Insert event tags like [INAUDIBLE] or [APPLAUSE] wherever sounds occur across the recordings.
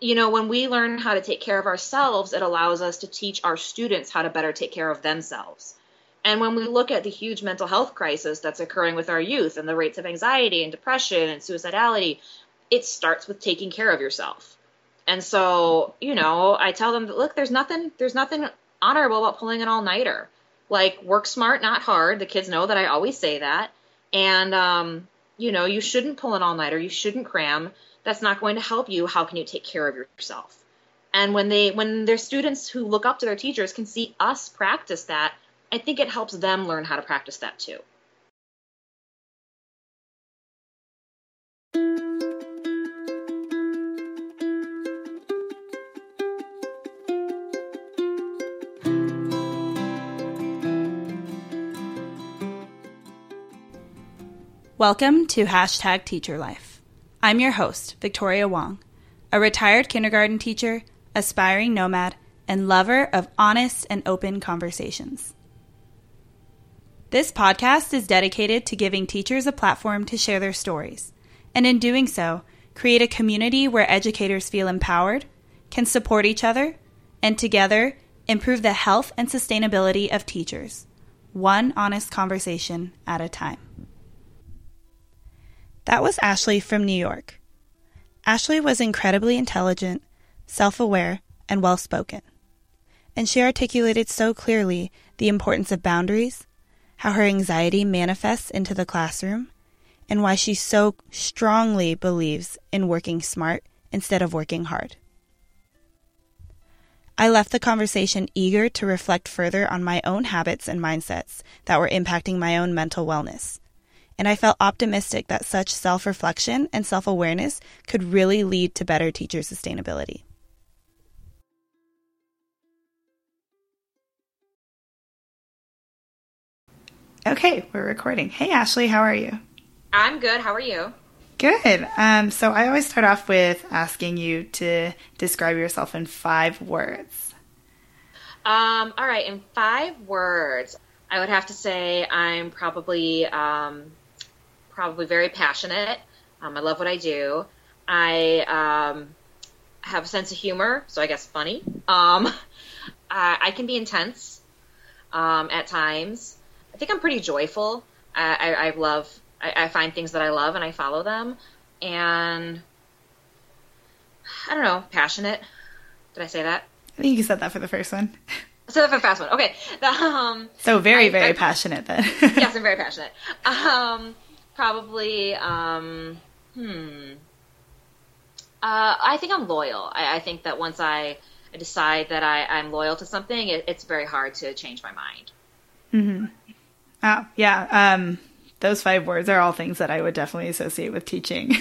you know, when we learn how to take care of ourselves, it allows us to teach our students how to better take care of themselves. And when we look at the huge mental health crisis that's occurring with our youth and the rates of anxiety and depression and suicidality, it starts with taking care of yourself. And so, you know, I tell them, that look, there's nothing, there's nothing honorable about pulling an all nighter. Like, work smart, not hard. The kids know that I always say that. And, um, you know, you shouldn't pull an all nighter. You shouldn't cram. That's not going to help you. How can you take care of yourself? And when they, when their students who look up to their teachers can see us practice that, I think it helps them learn how to practice that too. Welcome to Hashtag Teacher Life. I'm your host, Victoria Wong, a retired kindergarten teacher, aspiring nomad, and lover of honest and open conversations. This podcast is dedicated to giving teachers a platform to share their stories, and in doing so, create a community where educators feel empowered, can support each other, and together improve the health and sustainability of teachers, one honest conversation at a time. That was Ashley from New York. Ashley was incredibly intelligent, self aware, and well spoken. And she articulated so clearly the importance of boundaries, how her anxiety manifests into the classroom, and why she so strongly believes in working smart instead of working hard. I left the conversation eager to reflect further on my own habits and mindsets that were impacting my own mental wellness and I felt optimistic that such self reflection and self awareness could really lead to better teacher sustainability. Okay, we're recording. Hey, Ashley, how are you? I'm good. How are you? Good. Um, so I always start off with asking you to describe yourself in five words. Um, all right, in five words, I would have to say I'm probably um, probably very passionate. Um, I love what I do. I um, have a sense of humor, so I guess funny. Um, I, I, can be intense um, at times. I think I'm pretty joyful. I, I, I love. I, I, find things that I love and I follow them. And I don't know, passionate. Did I say that? I think you said that for the first one. So the fast one. Okay. [LAUGHS] Um, so very, very passionate then. yes, I'm very [LAUGHS] passionate. Um, probably um, hmm uh, I think I'm loyal. I, I, think that once I decide that I, I'm loyal to something, it, it's very hard to change my mind. Mm-hmm. Oh, yeah. Um, those five words are all things that I would definitely associate with teaching.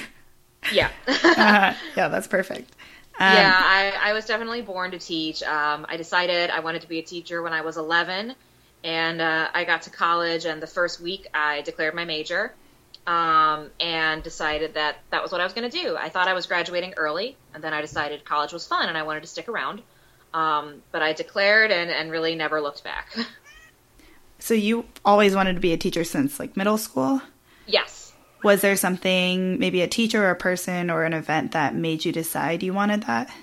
Yeah. [LAUGHS] uh, yeah, that's perfect. Um, yeah, I, I, was definitely born to teach. Um, I decided I wanted to be a teacher when I was 11, and uh, I got to college, and the first week I declared my major um, and decided that that was what I was going to do. I thought I was graduating early, and then I decided college was fun and I wanted to stick around. Um, but I declared and, and really never looked back. [LAUGHS] so you always wanted to be a teacher since like middle school? Yes. Was there something, maybe a teacher or a person or an event that made you decide you wanted that?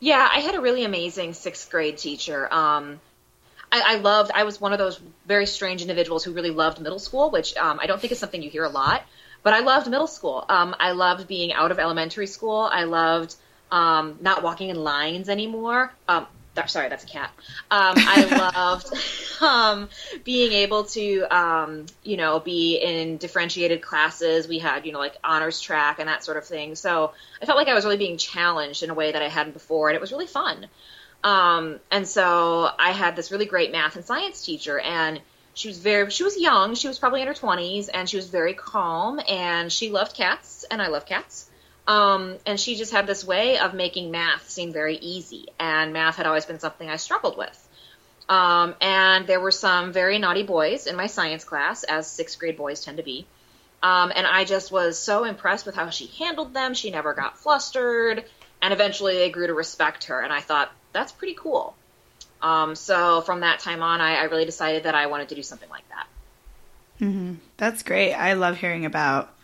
Yeah, I had a really amazing sixth grade teacher. Um, I, I, loved. I was one of those very strange individuals who really loved middle school, which um, I don't think is something you hear a lot. But I loved middle school. Um, I loved being out of elementary school. I loved um, not walking in lines anymore. Um, th- sorry, that's a cat. Um, I [LAUGHS] loved um, being able to, um, you know, be in differentiated classes. We had, you know, like honors track and that sort of thing. So I felt like I was really being challenged in a way that I hadn't before, and it was really fun. Um, and so I had this really great math and science teacher, and she was very, she was young, she was probably in her 20s, and she was very calm, and she loved cats, and I love cats. Um, and she just had this way of making math seem very easy, and math had always been something I struggled with. Um, and there were some very naughty boys in my science class, as sixth grade boys tend to be. Um, and I just was so impressed with how she handled them. She never got flustered, and eventually they grew to respect her. And I thought, that's pretty cool. Um, so from that time on, I, I, really decided that I wanted to do something like that. Mm-hmm. That's great. I love hearing about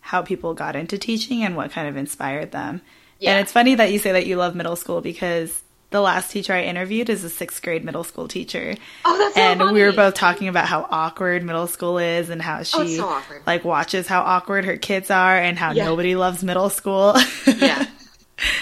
how people got into teaching and what kind of inspired them. Yeah. And it's funny that you say that you love middle school because the last teacher I interviewed is a sixth grade middle school teacher. Oh, that's so And funny. we were both talking about how awkward middle school is and how she so like watches how awkward her kids are and how Yeah. nobody loves middle school. yeah. [LAUGHS]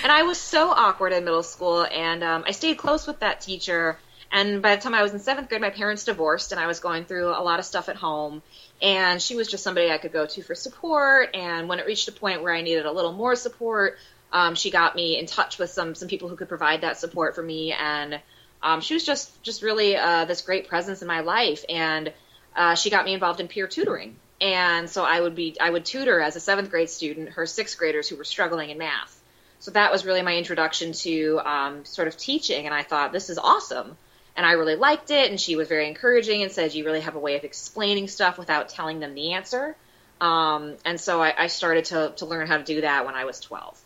And I was so awkward in middle school, and um, I stayed close with that teacher. And by the time I was in seventh grade, my parents divorced, and I was going through a lot of stuff at home. And she was just somebody I could go to for support. And when it reached a point where I needed a little more support, um, she got me in touch with some some people who could provide that support for me. And um, she was just just really uh, this great presence in my life. And uh, she got me involved in peer tutoring. And so I would be I would tutor as a seventh grade student her sixth graders who were struggling in math. So that was really my introduction to um, sort of teaching, and I thought this is awesome. And I really liked it, and she was very encouraging and said you really have a way of explaining stuff without telling them the answer. Um, and so I, I started to, to learn how to do that when I was 12.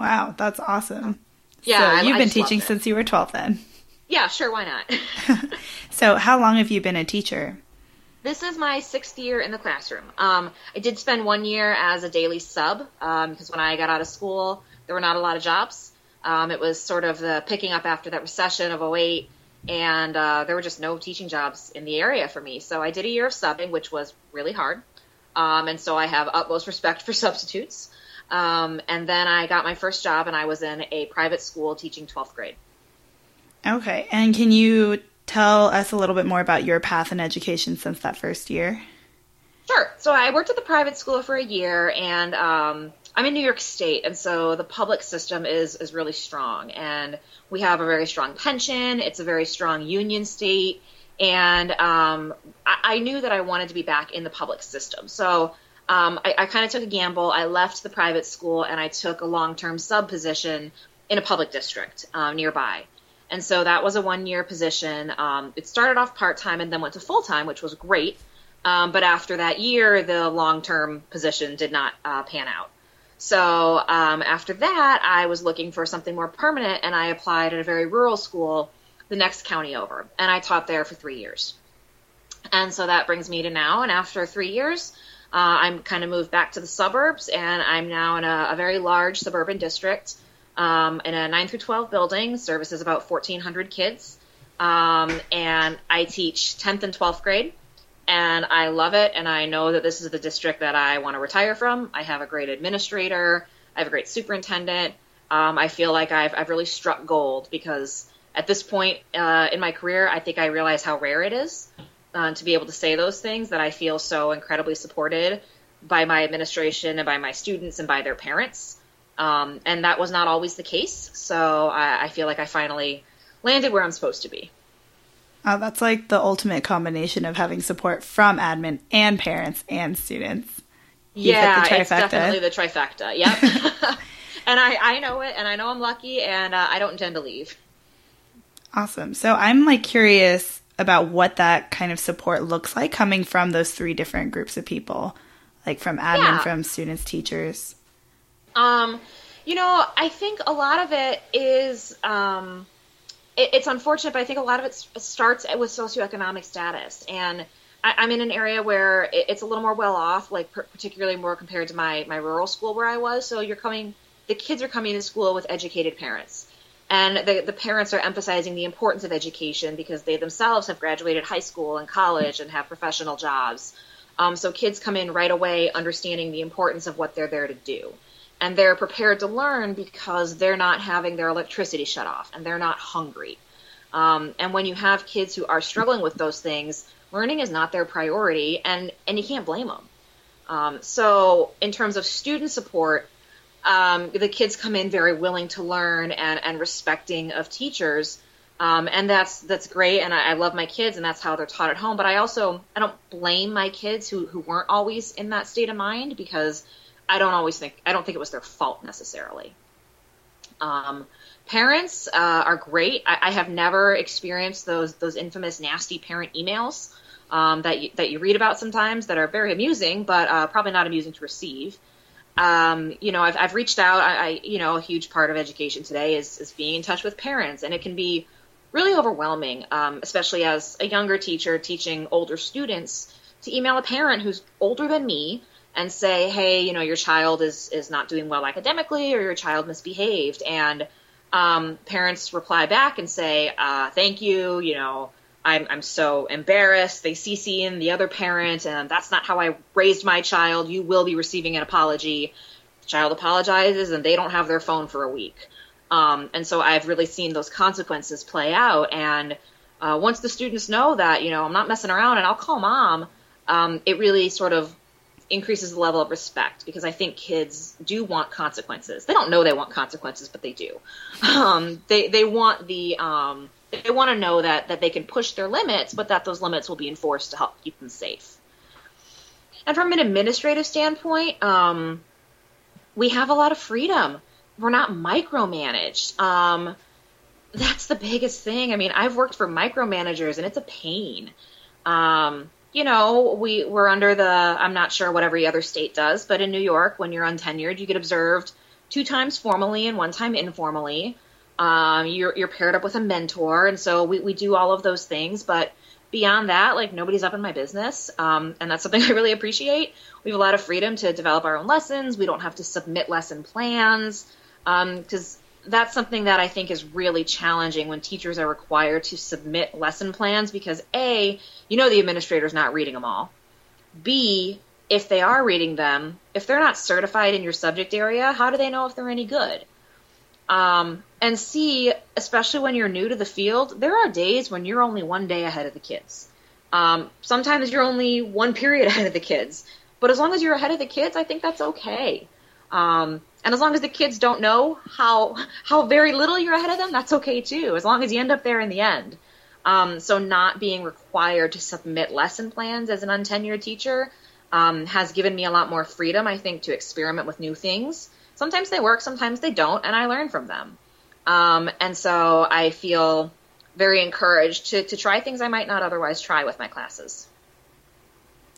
wow, that's awesome. Yeah, so you've I been loved teaching since you were 12 then. Yeah, sure, why not? [LAUGHS] So how long have you been a teacher? This is my sixth year in the classroom. Um, I did spend one year as a daily sub um, because when I got out of school, there were not a lot of jobs. Um, it was sort of the picking up after that recession of 08, and uh, there were just no teaching jobs in the area for me. So I did a year of subbing, which was really hard. Um, and so I have utmost respect for [LAUGHS] substitutes. Um, and then I got my first job, and I was in a private school teaching 12th grade. Okay. And can you tell us a little bit more about your path in education since that first year? Sure. So I worked at the private school for a year, and um, I'm in New York State, and so the public system is is really strong, and we have a very strong pension. It's a very strong union state, and um, I, I knew that I wanted to be back in the public system. So um, I, I kind of took a gamble. I left the private school, and I took a long term sub position in a public district um, nearby. And so that was a one year position. Um, it started off part time and then went to full time, which was great. Um, but after that year, the long term position did not uh, pan out. So um, after that, I was looking for something more permanent, and I applied at a very rural school the next county over, and I taught there for three years. And so that brings me to now, and after three years, uh, I'm kind of moved back to the suburbs, and I'm now in a, a very large suburban district um, in a 9 through 12 building, services about 1,400 kids. Um, and I teach 10th and 12th grade, and I love it. And I know that this is the district that I want to retire from. I have a great administrator, I have a great superintendent. Um, I feel like I've, I've really struck gold because at this point uh, in my career, I think I realize how rare it is uh, to be able to say those things that I feel so incredibly supported by my administration and by my students and by their parents. Um, and that was not always the case. So I, I feel like I finally landed where I'm supposed to be. Oh, that's like the ultimate combination of having support from admin and parents and students. Yeah, the it's definitely the trifecta. Yep. [LAUGHS] [LAUGHS] and I, I know it, and I know I'm lucky, and uh, I don't intend to leave. Awesome. So I'm like curious about what that kind of support looks like coming from those three different groups of people, like from admin, Yeah. from students, teachers. Um, you know, I think a lot of it is um, it, it's unfortunate, but I think a lot of it starts with socioeconomic status. And I, I'm in an area where it, it's a little more well off, like per- particularly more compared to my my rural school where I was. So you're coming, the kids are coming to school with educated parents. And the, the parents are emphasizing the importance of education because they themselves have graduated high school and college and have professional jobs. Um, so kids come in right away understanding the importance of what they're there to do. And they're prepared to learn because they're not having their electricity shut off and they're not hungry. Um, and when you have kids who are struggling with those things, learning is not their priority, and, and you can't blame them. Um, so, in terms of student support, um, the kids come in very willing to learn and, and respecting of teachers. Um, and that's that's great, and I, I love my kids, and that's how they're taught at home. But I also I don't blame my kids who who weren't always in that state of mind because I don't always think I don't think it was their fault necessarily. Um, parents uh, are great. I, I have never experienced those those infamous nasty parent emails um, that you, that you read about sometimes that are very amusing, but uh, probably not amusing to receive. Um, you know, I've, I've reached out. I, I, you know, a huge part of education today is, is being in touch with parents, and it can be really overwhelming, um, especially as a younger teacher teaching older students to email a parent who's older than me and say, hey, you know, your child is is not doing well academically, or your child misbehaved, and um, parents reply back and say, uh, thank you, you know, I'm, I'm so embarrassed. They CC in the other parent, and that's not how I raised my child. You will be receiving an apology. The child apologizes, and they don't have their phone for a week. Um, and so I've really seen those consequences play out. And uh, once the students know that, you know, I'm not messing around and I'll call mom, um, it really sort of increases the level of respect because I think kids do want consequences. They don't know they want consequences, but they do. Um, they they want the um, they want to know that that they can push their limits, but that those limits will be enforced to help keep them safe. And from an administrative standpoint, um, we have a lot of freedom. We're not micromanaged. Um, that's the biggest thing. I mean, I've worked for micromanagers, and it's a pain. Um, you know, we we're under the I'm not sure what every other state does, but in New York, when you're untenured, you get observed two times formally and one time informally. Um, you're you're paired up with a mentor, and so we we do all of those things. But beyond that, like nobody's up in my business, um, and that's something [LAUGHS] I really appreciate. We have a lot of freedom to develop our own lessons. We don't have to submit lesson plans because um, that's something that I think is really challenging when teachers are required to submit lesson plans because A, you know the administrator's not reading them all. B, if they are reading them, if they're not certified in your subject area, how do they know if they're any good? Um, and C, especially when you're new to the field, there are days when you're only one day ahead of the kids. Um, sometimes you're only one period [LAUGHS] ahead of the kids. But as long as you're ahead of the kids, I think that's okay. Um, and as long as the kids don't know how how very little you're ahead of them, that's okay too. As long as you end up there in the end. Um, so not being required to submit lesson plans as an untenured teacher um, has given me a lot more freedom, I think, to experiment with new things. Sometimes they work, sometimes they don't, and I learn from them. Um, and so I feel very encouraged to, to try things I might not otherwise try with my classes.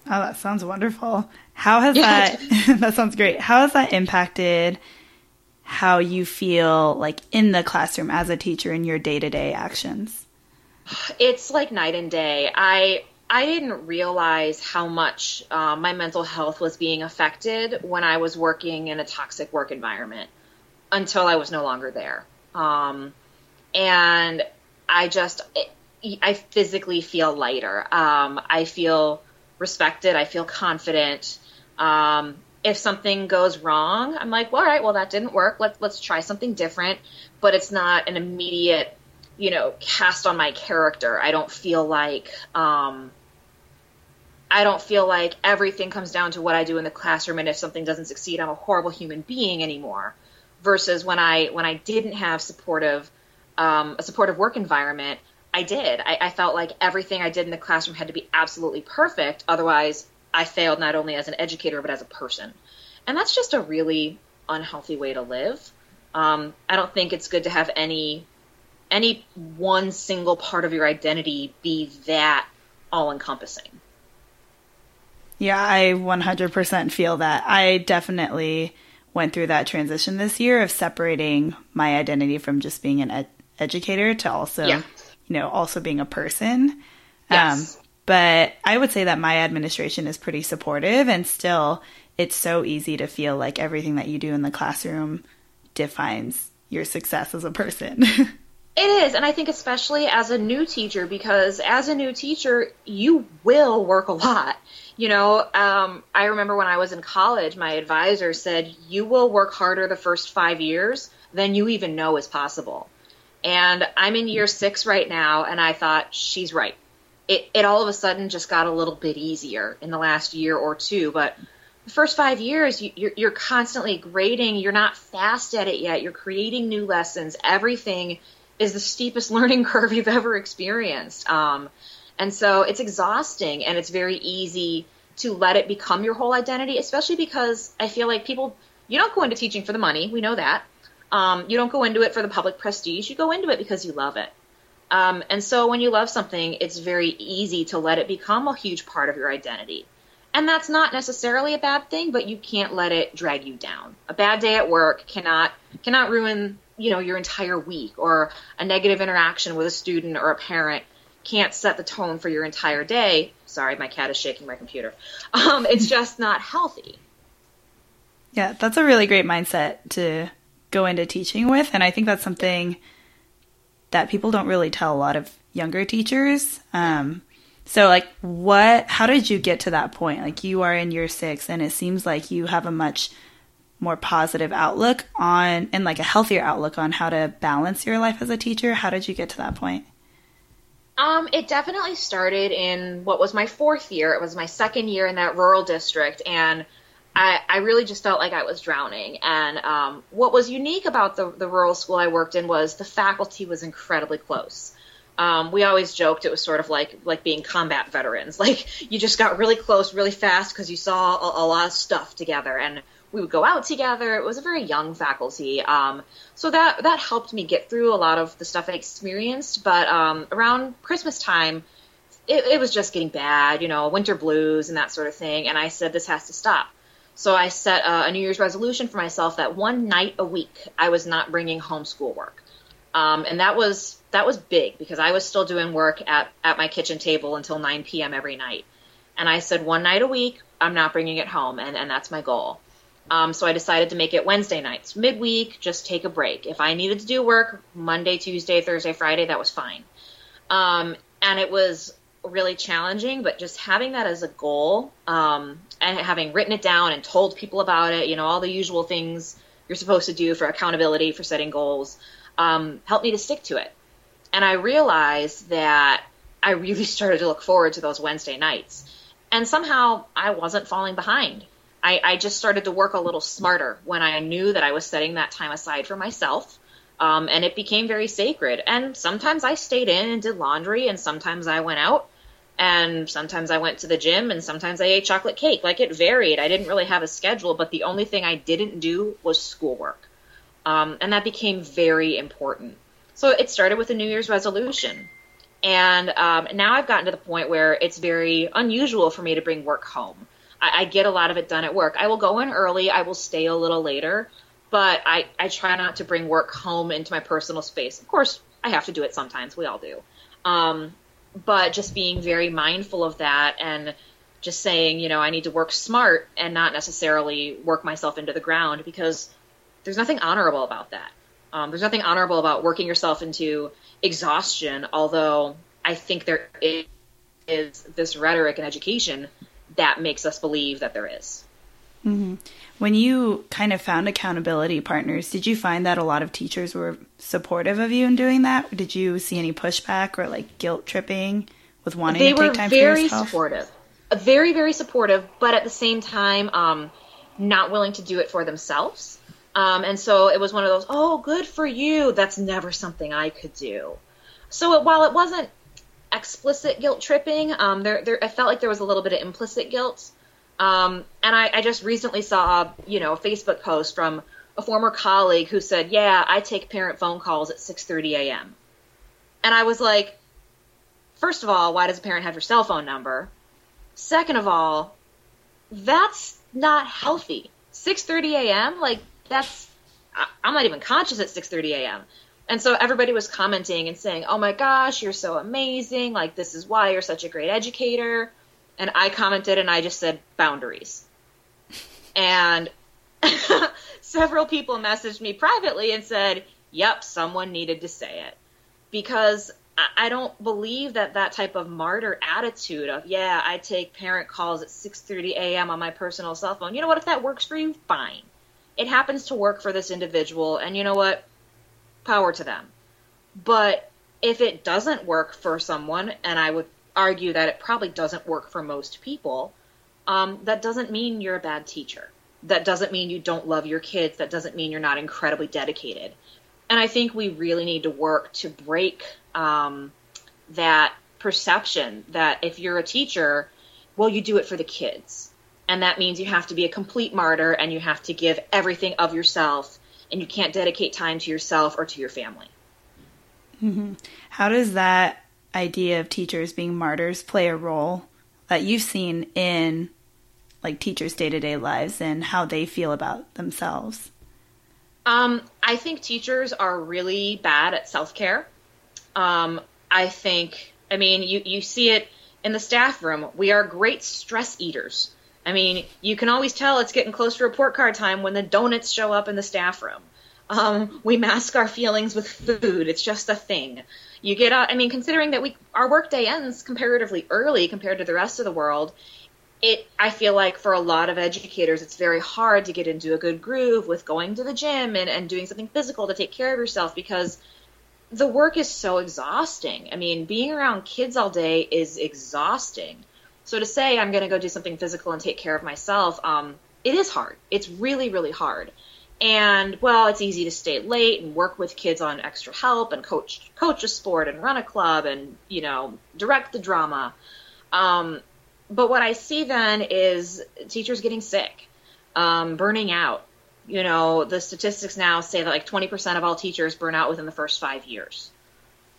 Oh, that sounds wonderful. How has yeah. that [LAUGHS] that sounds great. How has that impacted how you feel like in the classroom as a teacher in your day-to-day actions? It's like night and day. I I didn't realize how much uh, my mental health was being affected when I was working in a toxic work environment until I was no longer there. Um, and I just, it, I physically feel lighter. Um, I feel respected. I feel confident. Um, if something goes wrong, I'm like, well, all right, well, that didn't work. Let's let's try something different. But it's not an immediate, you know, cast on my character. I don't feel like um, I don't feel like everything comes down to what I do in the classroom, and if something doesn't succeed, I'm a horrible human being anymore. Versus when I when I didn't have supportive um, a supportive work environment, I did. I, I felt like everything I did in the classroom had to be absolutely perfect. Otherwise, I failed not only as an educator, but as a person. And that's just a really unhealthy way to live. Um, I don't think it's good to have any any one single part of your identity be that all encompassing. Yeah, I 100% feel that. I definitely went through that transition this year of separating my identity from just being an ed- educator to also yeah you know, also being a person. Yes. Um, but I would say that my administration is pretty supportive and still it's so easy to feel like everything that you do in the classroom defines your success as a person. [LAUGHS] It is, and I think especially as a new teacher, because as a new teacher, you will work a lot. You know, um, I remember when I was in college, my advisor said, You will work harder the first five years than you even know is possible. And I'm in year six right now, and I thought, she's right. It, it all of a sudden just got a little bit easier in the last year or two. But the first five years, you, you're, you're constantly grading. You're not fast at it yet. You're creating new lessons. Everything is the steepest [LAUGHS] learning curve you've ever experienced. Um, and so it's exhausting, and it's very easy to let it become your whole identity, especially because I feel like people, you don't go into teaching for the money. We know that. Um, you don't go into it for the public prestige. You go into it because you love it. Um, and so when you love something, it's very easy to let it become a huge part of your identity. And that's not necessarily a bad thing, but you can't let it drag you down. A bad day at work cannot cannot ruin, you know, your entire week or a negative interaction with a student or a parent can't set the tone for your entire day. Sorry, my cat is shaking my computer. [LAUGHS] Um, it's just not healthy. Yeah, that's a really great mindset to go into teaching with. And I think that's something that people don't really tell a lot of younger teachers. Um, so, like, what, how did you get to that point? Like, you are in year six, and it seems like you have a much more positive outlook on, and like a healthier outlook on how to balance your life as a teacher. How did you get to that point? Um, it definitely started in what was my fourth year. It was my second year in that rural district, and I, I really just felt like I was drowning. And um, what was unique about the, the rural school I worked in was the faculty was incredibly close. Um, we always joked it was sort of like like being combat veterans. [LAUGHS] Like you just got really close, really fast because you saw a, a, lot of stuff together, and we would go out together. It was a very young faculty, um, so that that helped me get through a lot of the stuff I experienced. But um, around Christmas time, it, it was just getting bad, you know, winter blues and that sort of thing. And I said this has to stop. So I set a, New Year's resolution for myself that one night a week I was not bringing home schoolwork. Um, and that was that was big because I was still doing work at, at my kitchen table until 9 p.m. every night. And I said one night a week, I'm not bringing it home, and, and that's my goal. Um, so I decided to make it Wednesday nights, midweek, just take a break. If I needed to do work Monday, Tuesday, Thursday, Friday, that was fine. Um, and it was really challenging, but just having that as a goal um, and having written it down and told people about it, you know, all the usual things you're supposed to do for accountability, for setting goals, um, helped me to stick to it. And I realized that I really [LAUGHS] started to look forward to those Wednesday nights. And somehow I wasn't falling behind. I, I just started to work a little smarter when I knew that I was setting that time aside for myself. Um, and it became very sacred. And sometimes I stayed in and did laundry, and sometimes I went out and sometimes I went to the gym and sometimes I ate chocolate cake. Like it varied. I didn't really have a schedule, but the only thing I didn't do was schoolwork. Um, and that became very important. So it started with a New Year's resolution. And um, now I've gotten to the point where it's very unusual for me to bring work home. I, I get a lot of it done at work. I will go in early, I will stay a little later, but I, I try not to bring work home into my personal space. Of course, I have to do it sometimes. We all do. Um, but just being very mindful of that and just saying, you know, I need to work smart and not necessarily work myself into the ground because there's nothing honorable about that. Um, there's nothing honorable about working yourself into exhaustion, although I think there is, is this rhetoric in education that makes us believe that there is. Mm-hmm. When you kind of found accountability partners, did you find that a lot of teachers were supportive of you in doing that? Did you see any pushback or like guilt tripping with wanting they to take time for yourself? They were very supportive, very very supportive, but at the same time, um, not willing to do it for themselves. Um, and so it was one of those, oh, good for you. That's never something I could do. So it, while it wasn't explicit guilt tripping, um, there, there, I felt like there was a little bit of implicit guilt. Um, and I, I just recently saw, you know, a Facebook post from a former colleague who said, "Yeah, I take parent phone calls at 6:30 a.m." And I was like, first of all, why does a parent have your cell phone number? Second of all, that's not healthy. 6:30 a.m. like that's I'm not even conscious at 6:30 a.m. And so everybody was commenting and saying, "Oh my gosh, you're so amazing! Like this is why you're such a great educator." And I commented and I just said boundaries. And [LAUGHS] several people messaged me privately and said, "Yep, someone needed to say it." Because I don't believe that that type of martyr attitude of, "Yeah, I take parent calls at 6:30 a.m. on my personal cell phone." You know what? If that works for you, fine. It happens to work for this individual, and you know what? Power to them. But if it doesn't work for someone, and I would argue that it probably doesn't work for most people, um, that doesn't mean you're a bad teacher. That doesn't mean you don't love your kids. That doesn't mean you're not incredibly dedicated. And I think we really need to work to break um, that perception that if you're a teacher, well, you do it for the kids. And that means you have to be a complete martyr and you have to give everything of yourself and you can't dedicate time to yourself or to your family. Mm-hmm. How does that idea of teachers being martyrs play a role that you've seen in like teachers' day to day lives and how they feel about themselves? Um, I think teachers are really bad at self care. Um, I think, I mean, you, you see it in the staff room. We are great stress eaters. I mean, you can always tell it's getting close to report card time when the donuts show up in the staff room. Um, we mask our feelings with food. It's just a thing. You get. I mean, considering that we our workday ends comparatively early compared to the rest of the world, it I feel like for a lot of educators, it's very hard to get into a good groove with going to the gym and, and doing something physical to take care of yourself because the work is so exhausting. I mean, being around kids all day is exhausting. So to say I'm going to go do something physical and take care of myself, um, it is hard. It's really, really hard. And well, it's easy to stay late and work with kids on extra help and coach coach a sport and run a club and you know direct the drama. Um, but what I see then is teachers getting sick, um, burning out. You know, the statistics now say that like 20% of all teachers burn out within the first five years.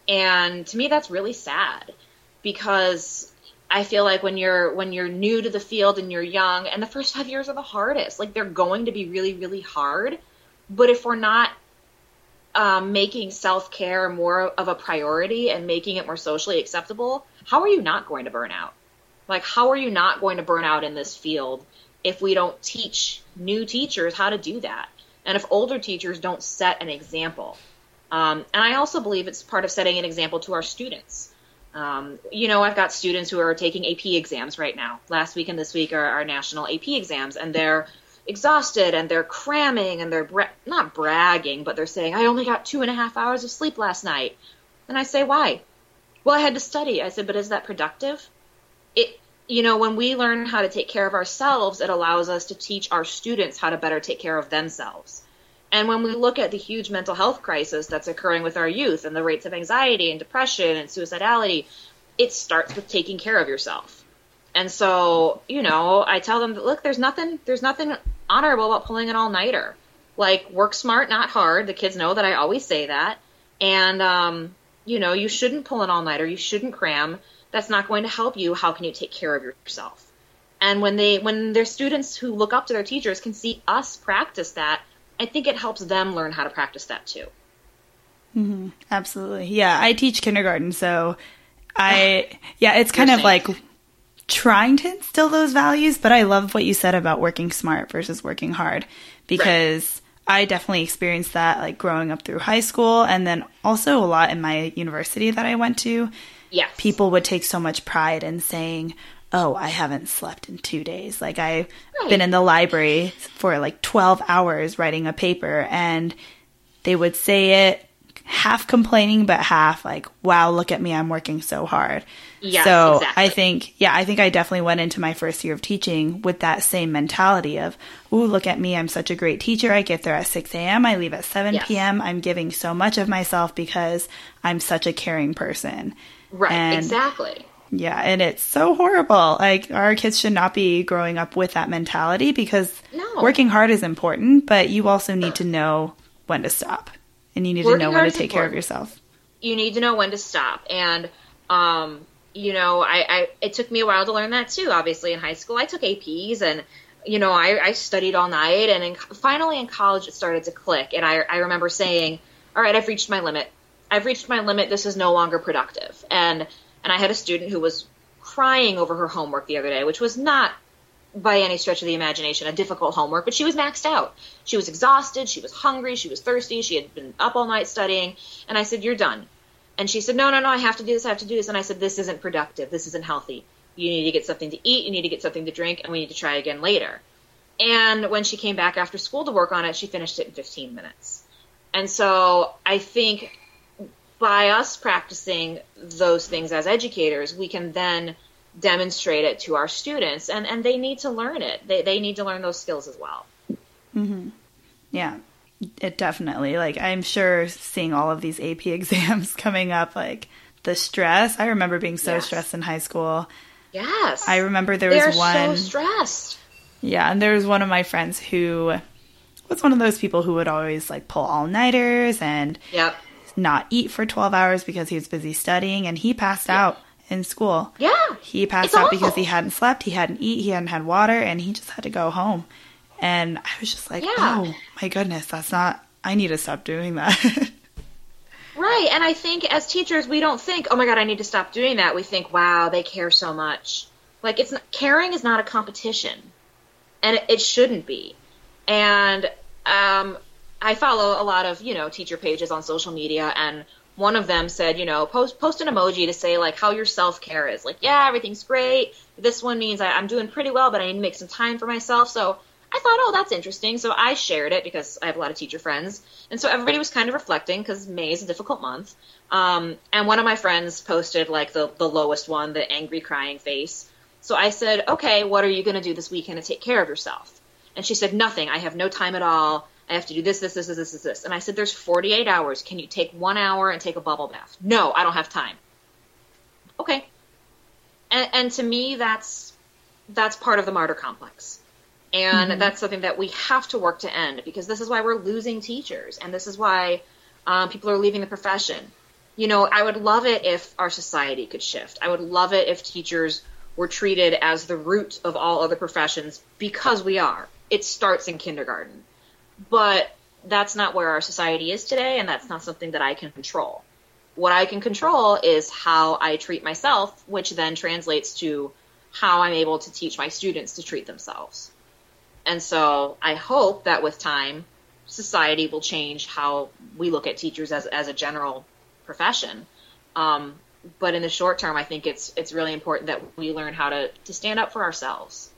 And to me, that's really sad because I feel like when you're when you're new to the field and you're young, and the first five years are the hardest. Like they're going to be really really hard. But if we're not um, making self care more of a priority and making it more socially acceptable, how are you not going to burn out? Like how are you not going to burn out in this field if we don't teach new teachers how to do that, and if older teachers don't set an example? Um, and I also believe it's part of setting an example to our students um, you know, I've got students who are taking AP exams right now. Last week and this week are our national AP exams, and they're exhausted and they're cramming and they're bra- not bragging, but they're saying, I only got two and a half hours of sleep last night. And I say, why? Well, I had to study. I said, but is that productive? It, you know, when we learn how to take care of ourselves, it allows us to teach our students how to better take care of themselves. And when we look at the huge mental health crisis that's occurring with our youth and the rates of anxiety and depression and suicidality, it starts with taking care of yourself. And so, you know, I tell them, look, there's nothing, there's nothing honorable about pulling an all nighter. Like, work smart, not hard. The kids know that I always say that. And, um, you know, you shouldn't pull an all nighter. You shouldn't cram. That's not going to help you. How can you take care of yourself? And when they, when their students who look up to their teachers can see us practice that, I think it helps them learn how to practice that too. Mm-hmm. Absolutely. Yeah, I teach kindergarten, so I yeah, it's kind of like trying to instill those values, but I love what you said about working smart versus working hard because right. I definitely experienced that like growing up through high school and then also a lot in my university that I went to. Yeah. People would take so much pride in saying, oh, I haven't slept in two days. Like I've right. been in the library for like 12 hours writing a paper and they would say it half complaining, but half like, wow, look at me. I'm working so hard. Yeah. So exactly. I think, yeah, I think I definitely went into my first year of teaching with that same mentality of, ooh, look at me. I'm such a great teacher. I get there at 6 a.m. I leave at 7 yes. p.m. I'm giving so much of myself because I'm such a caring person. Right. And exactly yeah, and it's so horrible. Like our kids should not be growing up with that mentality because no. working hard is important, but you also need to know when to stop. And you need working to know when to take important. care of yourself. You need to know when to stop. And um, you know, I, I it took me a while to learn that too. Obviously in high school I took APs and you know, I, I studied all night and in, finally in college it started to click and I I remember saying, "All right, I've reached my limit. I've reached my limit. This is no longer productive." And and I had a student who was crying over her homework the other day, which was not by any stretch of the imagination a difficult homework, but she was maxed out. She was exhausted, she was hungry, she was thirsty, she had been up all night studying, and I said, "You're done." And she said, "No, no, no, I have to do this, I have to do this." And I said, "This isn't productive. This isn't healthy. You need to get something to eat, you need to get something to drink, and we need to try again later." And when she came back after school to work on it, she finished it in 15 minutes. And so I think by us practicing those things as educators, we can then demonstrate it to our students, and, and they need to learn it. They, they need to learn those skills as well. Mm-hmm. Yeah, it definitely. Like, I'm sure seeing all of these AP [LAUGHS] exams coming up, like the stress. I remember being so yes. stressed in high school. Yes. I remember there was They're one. so stressed. Yeah, and there was one of my friends who was one of those people who would always like pull all nighters and yep not eat for 12 hours because he was busy studying and he passed yeah. out in school. Yeah. He passed it's out awful. because he hadn't slept, he hadn't eaten, he hadn't had water, and he just had to go home. And I was just like, yeah. oh my goodness, that's not, I need to stop doing that. [LAUGHS] right. And I think as teachers, we don't think, oh my God, I need to stop doing that. We think, wow, they care so much. Like, it's not, caring is not a competition. and it shouldn't be. And um, I follow a lot of you know teacher pages on social media, and one of them said, you know, post post an emoji to say like how your self care is. Like, yeah, everything's great. This one means I, I'm doing pretty well, but I need to make some time for myself. So I thought, oh, that's interesting. So I shared it because I have a lot of teacher friends. And so everybody was kind of reflecting because May is a difficult month. Um, and one of my friends posted like the, the lowest one, the angry crying face. So I said, okay, what are you going to do this weekend to take care of yourself? And she said, nothing. I have no time at all. I have to do this, this, this, this, this, this. And I said, there's 48 hours. Can you take one hour and take a bubble bath? No, I don't have time. Okay. And, and to me, that's that's part of the martyr complex. And mm-hmm. that's something that we have to work to end because this is why we're losing teachers and this is why um, people are leaving the profession. You know, I would love it if our society could shift. I would love it if teachers were treated as the root of all other professions because we are. It starts in kindergarten. But that's not where our society is today, and that's not something that I can control. What I can control is how I treat myself, which then translates to how I'm able to teach my students to treat themselves. And so I hope that with time, society will change how we look at teachers as, as a general profession. Um, but in the short term, I think it's it's really important that we learn how to, to stand up for ourselves.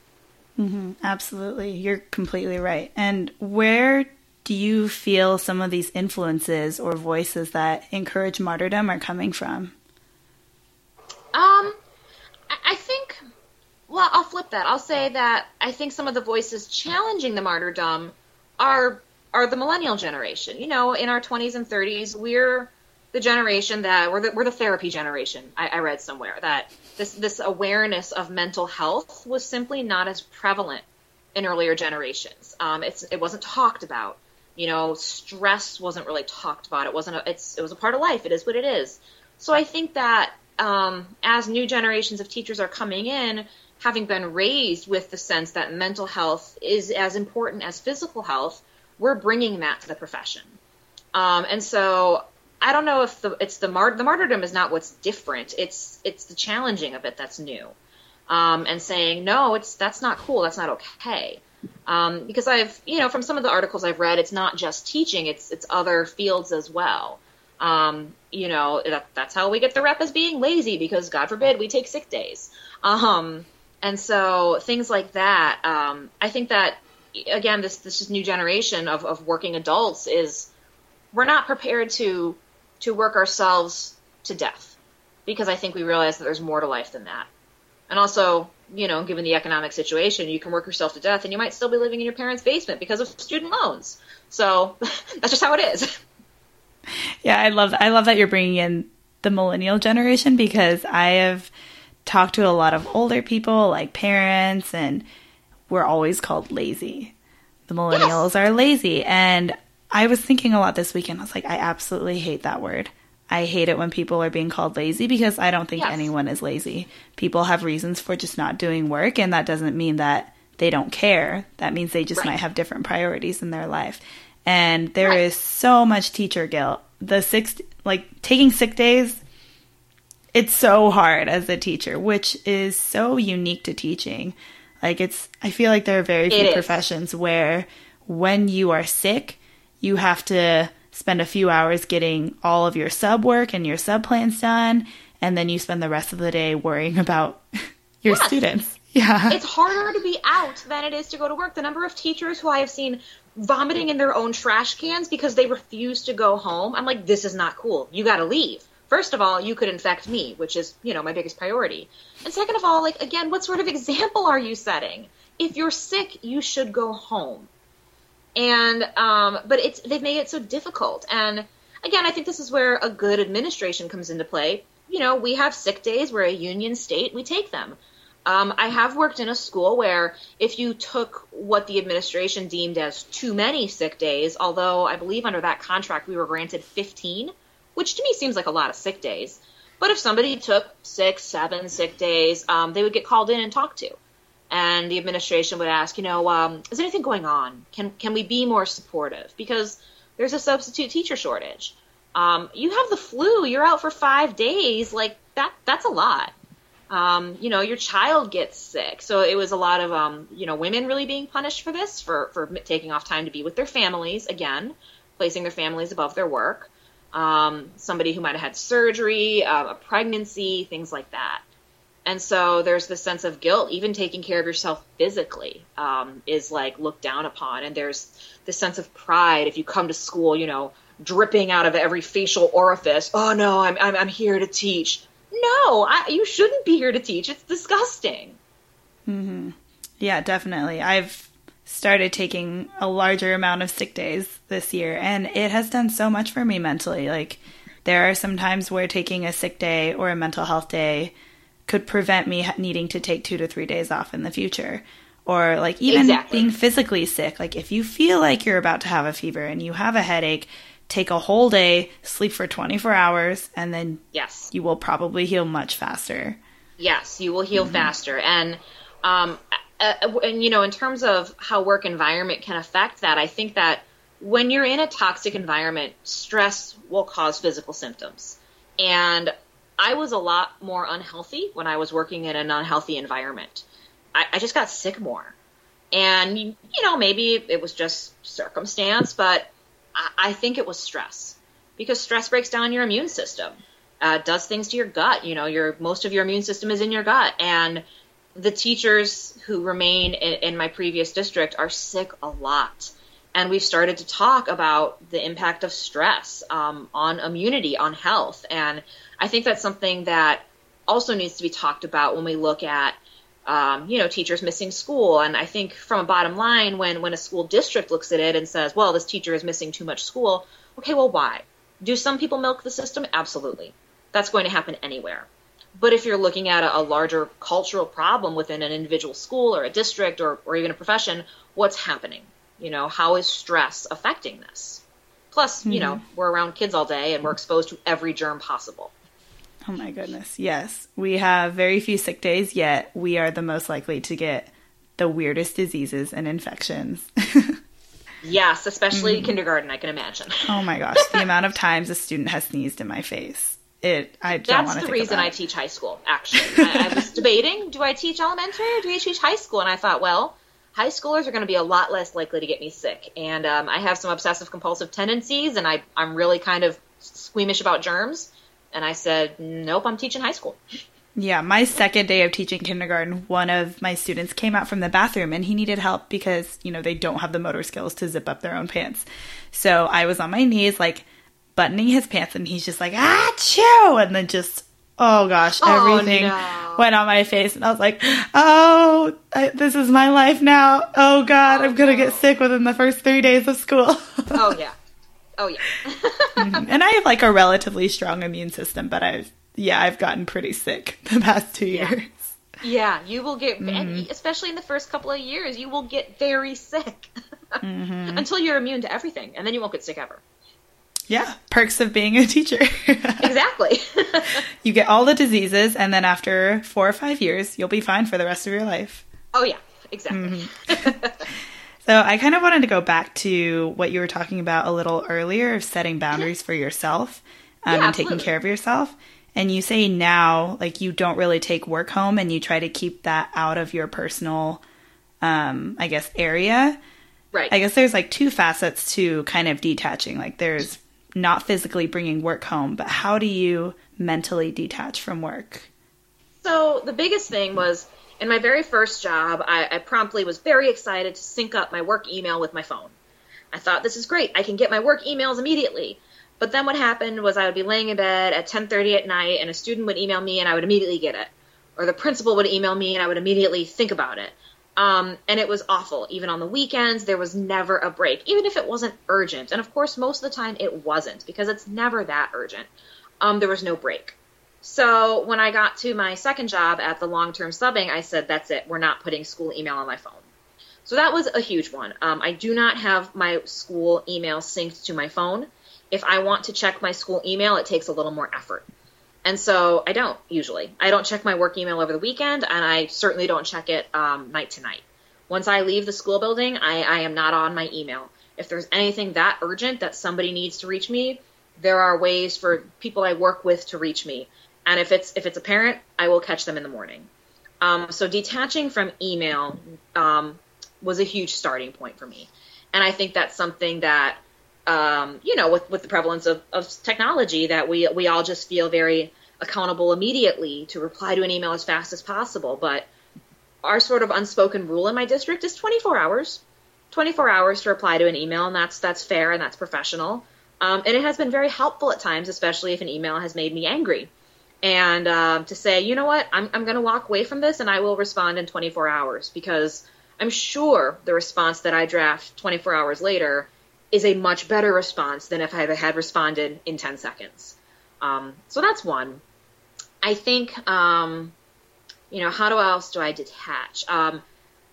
Mm-hmm. Absolutely. You're completely right. And where do you feel some of these influences or voices that encourage martyrdom are coming from? Um, I think well, I'll flip that. I'll say that I think some of the voices challenging the martyrdom are are the millennial generation. You know, in our 20s and 30s, we're the generation that we're the, we're the therapy generation. I, I read somewhere that this this awareness of mental health was simply not as prevalent in earlier generations. Um, it's it wasn't talked about. You know, stress wasn't really talked about. It wasn't. A, it's it was a part of life. It is what it is. So I think that um, as new generations of teachers are coming in, having been raised with the sense that mental health is as important as physical health, we're bringing that to the profession. Um, and so I don't know if the it's the the martyrdom is not what's different. It's it's the challenging of it that's new, um, and saying no, it's that's not cool. That's not okay. Um, because I've you know from some of the articles I've read, it's not just teaching. It's it's other fields as well. Um, you know that, that's how we get the rep as being lazy because God forbid we take sick days. Um, and so things like that, um, I think that again, this this new generation of, of working adults is we're not prepared to to work ourselves to death because I think we realize that there's more to life than that. And also, you know, given the economic situation, you can work yourself to death and you might still be living in your parents' basement because of student loans. So [LAUGHS] that's just how it is. [LAUGHS] Yeah, I love I love that you're bringing in the millennial generation because I have talked to a lot of older people, like parents, and we're always called lazy. The millennials yes. are lazy. And I was thinking a lot this weekend. I was like, I absolutely hate that word. I hate it when people are being called lazy because I don't think yes. anyone is lazy. People have reasons for just not doing work, and that doesn't mean that they don't care. That means they just right. might have different priorities in their life. And there right. is so much teacher guilt. The six, like taking sick days it's so hard as a teacher, which is so unique to teaching. Like it's I feel like there are very few professions where when you are sick, you have to spend a few hours getting all of your sub work and your sub plans done and then you spend the rest of the day worrying [LAUGHS] about [LAUGHS] your students. [LAUGHS] Yeah. It's harder to be out than it is to go to work. The number of teachers who I have seen vomiting in their own trash cans because they refuse to go home. I'm like, this is not cool. You got to leave. First of all, you could infect me, which is, you know, my biggest priority. And second of all, like, again, what sort of example are you setting? If you're sick, you should go home. And, um, but it's, they've made it so difficult. And again, I think this is where a good administration comes into play. You know, we have sick days. We're a union state. We take them. Um, I have worked in a school where if you took what the administration deemed as too many sick days, although I believe under that contract we were granted 15, which to me seems like a lot of sick days. But if somebody took six, seven sick days, um, they would get called in and talked to. And the administration would ask, you know, um, is anything going on? Can can we be more supportive? Because there's a substitute teacher shortage. Um, you have the flu, you're out for five days, like that that's a lot. um, you know, your child gets sick. So it was a lot of, um, you know, women really being punished for this, for, for taking off time to be with their families, again, placing their families above their work. Um, somebody who might have had surgery, uh, a pregnancy, things like that. And so there's this sense of guilt, even taking care of yourself physically um, is like looked down upon. And there's this sense of pride if you come to school, you know, dripping out of every facial orifice. Oh no, I'm, I'm, I'm here to teach no, I, you shouldn't be here to teach. It's disgusting. Mm-hmm. Yeah, definitely. I've started taking a larger amount of sick days this year, and it has done so much for me mentally. Like, there are some times where taking a sick day or a mental health day could prevent me needing to take two to three days off in the future. Or, like, even exactly. being physically sick. Like, if you feel like you're about to have a fever and you have a headache, take a whole day, sleep for 24 hours, and then yes, you will probably heal much faster. Yes, you will heal mm-hmm. faster. And um, uh, and you know, in terms of how work environment can affect that, I think that when you're in a toxic environment, stress will cause physical symptoms. And I was a lot more unhealthy when I was working in an unhealthy environment. I, I just got sick more. And, you know, maybe it was just circumstance, but I I think it was stress because stress breaks down your immune system, uh, does things to your gut. You know, your most of your immune system is in your gut, and the teachers who remain in, in my previous district are sick a lot. And we've started to talk about the impact of stress um, on immunity, on health. And I think that's something that also needs to be talked about when we look at um, you know, teachers missing school. And I think from a bottom line, when, when a school district looks at it and says, well, this teacher is missing too much school, okay, well, why? Do some people milk the system? Absolutely. That's going to happen anywhere. But if you're looking at a, a larger cultural problem within an individual school or a district or, or even a profession, what's happening? You know, how is stress affecting this? Plus, mm-hmm. you know, we're around kids all day and we're exposed to every germ possible. Oh my goodness. Yes. We have very few sick days, yet we are the most likely to get the weirdest diseases and infections. [LAUGHS] yes, especially mm-hmm. kindergarten, I can imagine. [LAUGHS] oh my gosh. The amount of [LAUGHS] times a student has sneezed in my face. It I don't That's the reason I teach high school, actually. I, I was debating, do I teach elementary or do I teach high school? And I thought, well, high schoolers are going to be a lot less likely to get me sick. And um, I have some obsessive compulsive tendencies, and I, I'm really kind of squeamish about germs. And I said, nope, I'm teaching high school. Yeah, my second day of teaching kindergarten, one of my students came out from the bathroom and he needed help because, you know, they don't have the motor skills to zip up their own pants. So I was on my knees, like buttoning his pants, and he's just like, ah, chew! And then just, oh gosh, oh, everything no. went on my face. And I was like, oh, I, this is my life now. Oh God, oh, I'm going to no. get sick within the first three days of school. [LAUGHS] oh, yeah. Oh yeah. mm-hmm. And I have like a relatively strong immune system, but I've yeah, I've gotten pretty sick [LAUGHS] the past two yeah. years. Yeah, you will get, mm-hmm. especially in the first couple of years, you will get very sick [LAUGHS] mm-hmm. until you're immune to everything, and then you won't get sick ever. Yeah, perks of being a teacher. [LAUGHS] exactly. [LAUGHS] you get all the diseases, and then after four or five years, you'll be fine for the rest of your life. Oh yeah, exactly. Mm-hmm. [LAUGHS] So I kind of wanted to go back to what you were talking about a little earlier of setting boundaries for yourself um, yeah, and taking care of yourself. And you say now, like you don't really take work home and you try to keep that out of your personal, um, I guess, area. Right. I guess there's like two facets to kind of detaching. Like there's not physically bringing work home, but how do you mentally detach from work? So the biggest thing was in my very first job, I, I promptly was very excited to sync up my work email with my phone. I thought this is great. I can get my work emails immediately. But then what happened was I would be laying in bed at 10:30 at night and a student would email me and I would immediately get it. Or the principal would email me and I would immediately think about it. Um, and it was awful. Even on the weekends, there was never a break, even if it wasn't urgent. And of course, most of the time it wasn't because it's never that urgent. Um, there was no break. So when I got to my second job at the long term subbing, I said, that's it. We're not putting school email on my phone. So that was a huge one. Um, I do not have my school email synced to my phone. If I want to check my school email, it takes a little more effort. And so I don't usually. I don't check my work email over the weekend, and I certainly don't check it um, night to night. Once I leave the school building, I, I am not on my email. If there's anything that urgent that somebody needs to reach me, there are ways for people I work with to reach me And if it's if it's a parent, I will catch them in the morning. Um, so detaching from email um, was a huge starting point for me, and I think that's something that um, you know, with, with the prevalence of, of technology, that we we all just feel very accountable immediately to reply to an email as fast as possible. But our sort of unspoken rule in my district is 24 hours. 24 hours to reply to an email, and that's that's fair and that's professional. Um, and it has been very helpful at times, especially if an email has made me angry. And uh, to say, you know what, I'm, I'm going to walk away from this and I will respond in 24 hours because I'm sure the response that I draft 24 hours later is a much better response than if I had responded in 10 seconds. Um, so that's one. I think, um, you know, how do else do I detach? Um,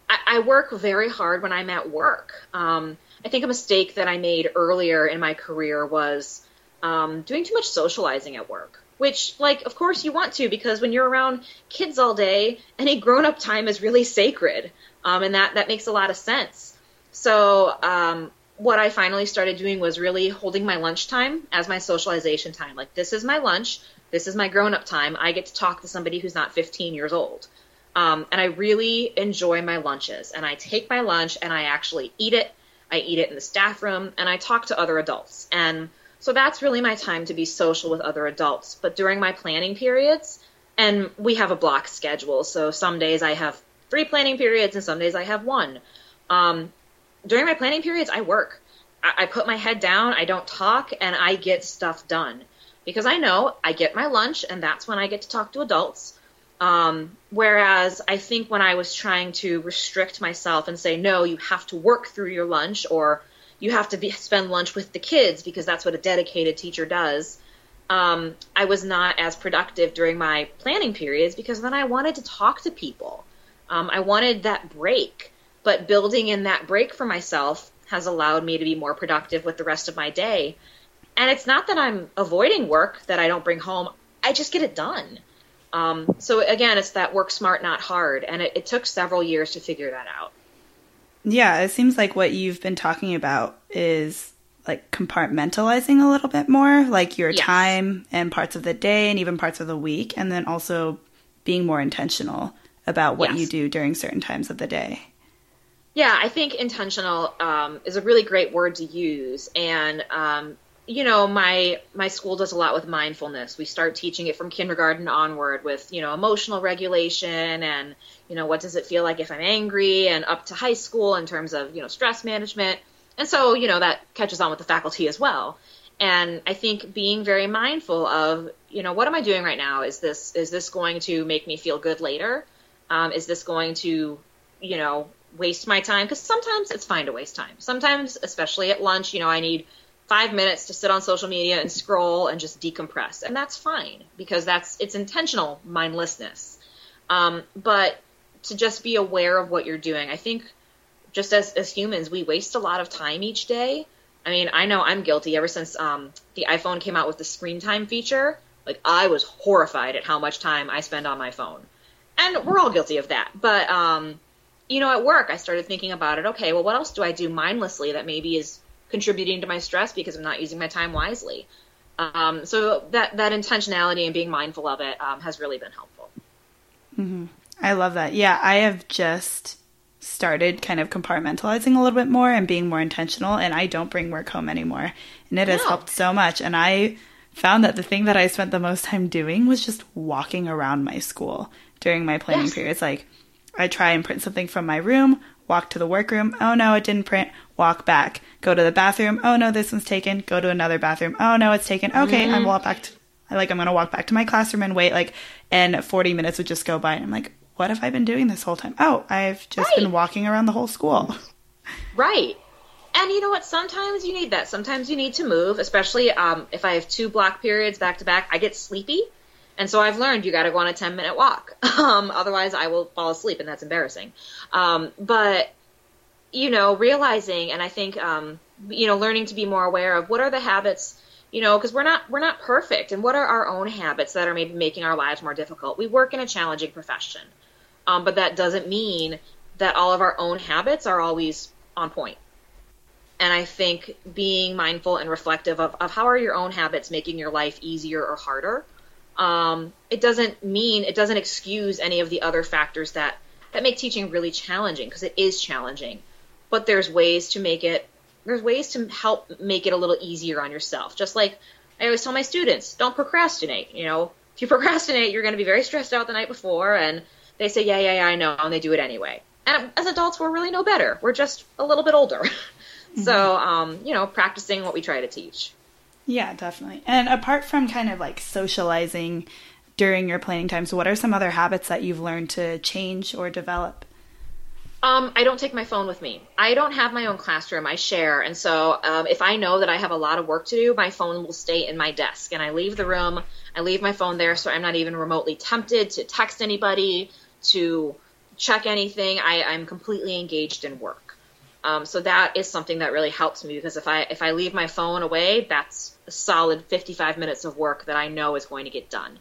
I, I, work very hard when I'm at work. Um, I think a mistake that I made earlier in my career was um, doing too much socializing at work. Which, like, of course you want to because when you're around kids all day, any grown-up time is really sacred, um, and that that makes a lot of sense. So um, what I finally started doing was really holding my lunchtime as my socialization time. Like, this is my lunch. This is my grown up time. I get to talk to somebody who's not 15 years old. Um, and I really enjoy my lunches. And I take my lunch and I actually eat it. I eat it in the staff room and I talk to other adults. And so that's really my time to be social with other adults. But during my planning periods, and we have a block schedule, so some days I have three planning periods and some days I have one. Um, during my planning periods, I work. I, I put my head down, I don't talk, and I get stuff done because I know I get my lunch, and that's when I get to talk to adults. Um, whereas I think when I was trying to restrict myself and say, no, you have to work through your lunch, or you have to be, spend lunch with the kids because that's what a dedicated teacher does. Um, I was not as productive during my planning periods because then I wanted to talk to people. Um, I wanted that break. But building in that break for myself has allowed me to be more productive with the rest of my day. And it's not that I'm avoiding work that I don't bring home, I just get it done. Um, so again, it's that work smart, not hard. And it, it took several years to figure that out. Yeah, it seems like what you've been talking about is like compartmentalizing a little bit more, like your yes. time and parts of the day and even parts of the week, and then also being more intentional about what yes. you do during certain times of the day. Yeah, I think intentional um, is a really great word to use, and um, you know, my my school does a lot with mindfulness. We start teaching it from kindergarten onward with you know emotional regulation and you know what does it feel like if I'm angry, and up to high school in terms of you know stress management. And so you know that catches on with the faculty as well. And I think being very mindful of you know what am I doing right now? Is this is this going to make me feel good later? Um, is this going to you know waste my time because sometimes it's fine to waste time. Sometimes, especially at lunch, you know, I need five minutes to sit on social media and scroll and just decompress, and that's fine because that's it's intentional mindlessness. Um, but to just be aware of what you're doing, I think just as as humans, we waste a lot of time each day. I mean, I know I'm guilty ever since um, the iPhone came out with the screen time feature. Like, I was horrified at how much time I spend on my phone. And we're all guilty of that. But um, you know, at work, I started thinking about it. Okay, well, what else do I do mindlessly that maybe is contributing to my stress because I'm not using my time wisely? Um, so that that intentionality and being mindful of it um, has really been helpful. Mm-hmm. I love that. Yeah, I have just started kind of compartmentalizing a little bit more and being more intentional, and I don't bring work home anymore, and it has helped so much. And I found that the thing that I spent the most time doing was just walking around my school during my planning yes. periods, like I try and print something from my room, walk to the workroom. Oh no, it didn't print. Walk back. Go to the bathroom. Oh no, this one's taken. Go to another bathroom. Oh no, it's taken. Okay, mm-hmm. I'm walk back to I like I'm gonna walk back to my classroom and wait like and 40 minutes would just go by and I'm like, what have I been doing this whole time? Oh, I've just right. been walking around the whole school. [LAUGHS] Right. And you know what? Sometimes you need that. Sometimes you need to move, especially um, if I have two block periods back to back. I get sleepy. And so I've learned you got to go on a 10 minute walk. [LAUGHS] Um, otherwise, I will fall asleep, and that's embarrassing. Um, but, you know, realizing, and I think, um, you know, learning to be more aware of what are the habits, you know, because we're not we're not perfect, and what are our own habits that are maybe making our lives more difficult. We work in a challenging profession, um, but that doesn't mean that all of our own habits are always on point. And I think being mindful and reflective of, of how are your own habits making your life easier or harder Um, it doesn't mean it doesn't excuse any of the other factors that that make teaching really challenging because it is challenging. But there's ways to make it there's ways to help make it a little easier on yourself. Just like I always tell my students, don't procrastinate. You know, if you [LAUGHS] procrastinate, you're going to be very stressed out the night before, and they say, yeah, yeah, yeah, I know, and they do it anyway. And as adults, we're really no better. We're just a little bit older. [LAUGHS] mm-hmm. So, um, you know, practicing what we try to teach. Yeah, definitely. And apart from kind of like socializing during your planning times, what are some other habits that you've learned to change or develop? Um, I don't take my phone with me. I don't have my own classroom. I share, and so um, if I know that I have a lot of work to do, my phone will stay in my desk, and I leave the room. I leave my phone there, so I'm not even remotely tempted to text anybody, to check anything. I, I'm completely engaged in work. Um, so that is something that really helps me because if I if I leave my phone away, that's solid 55 minutes of work that I know is going to get done.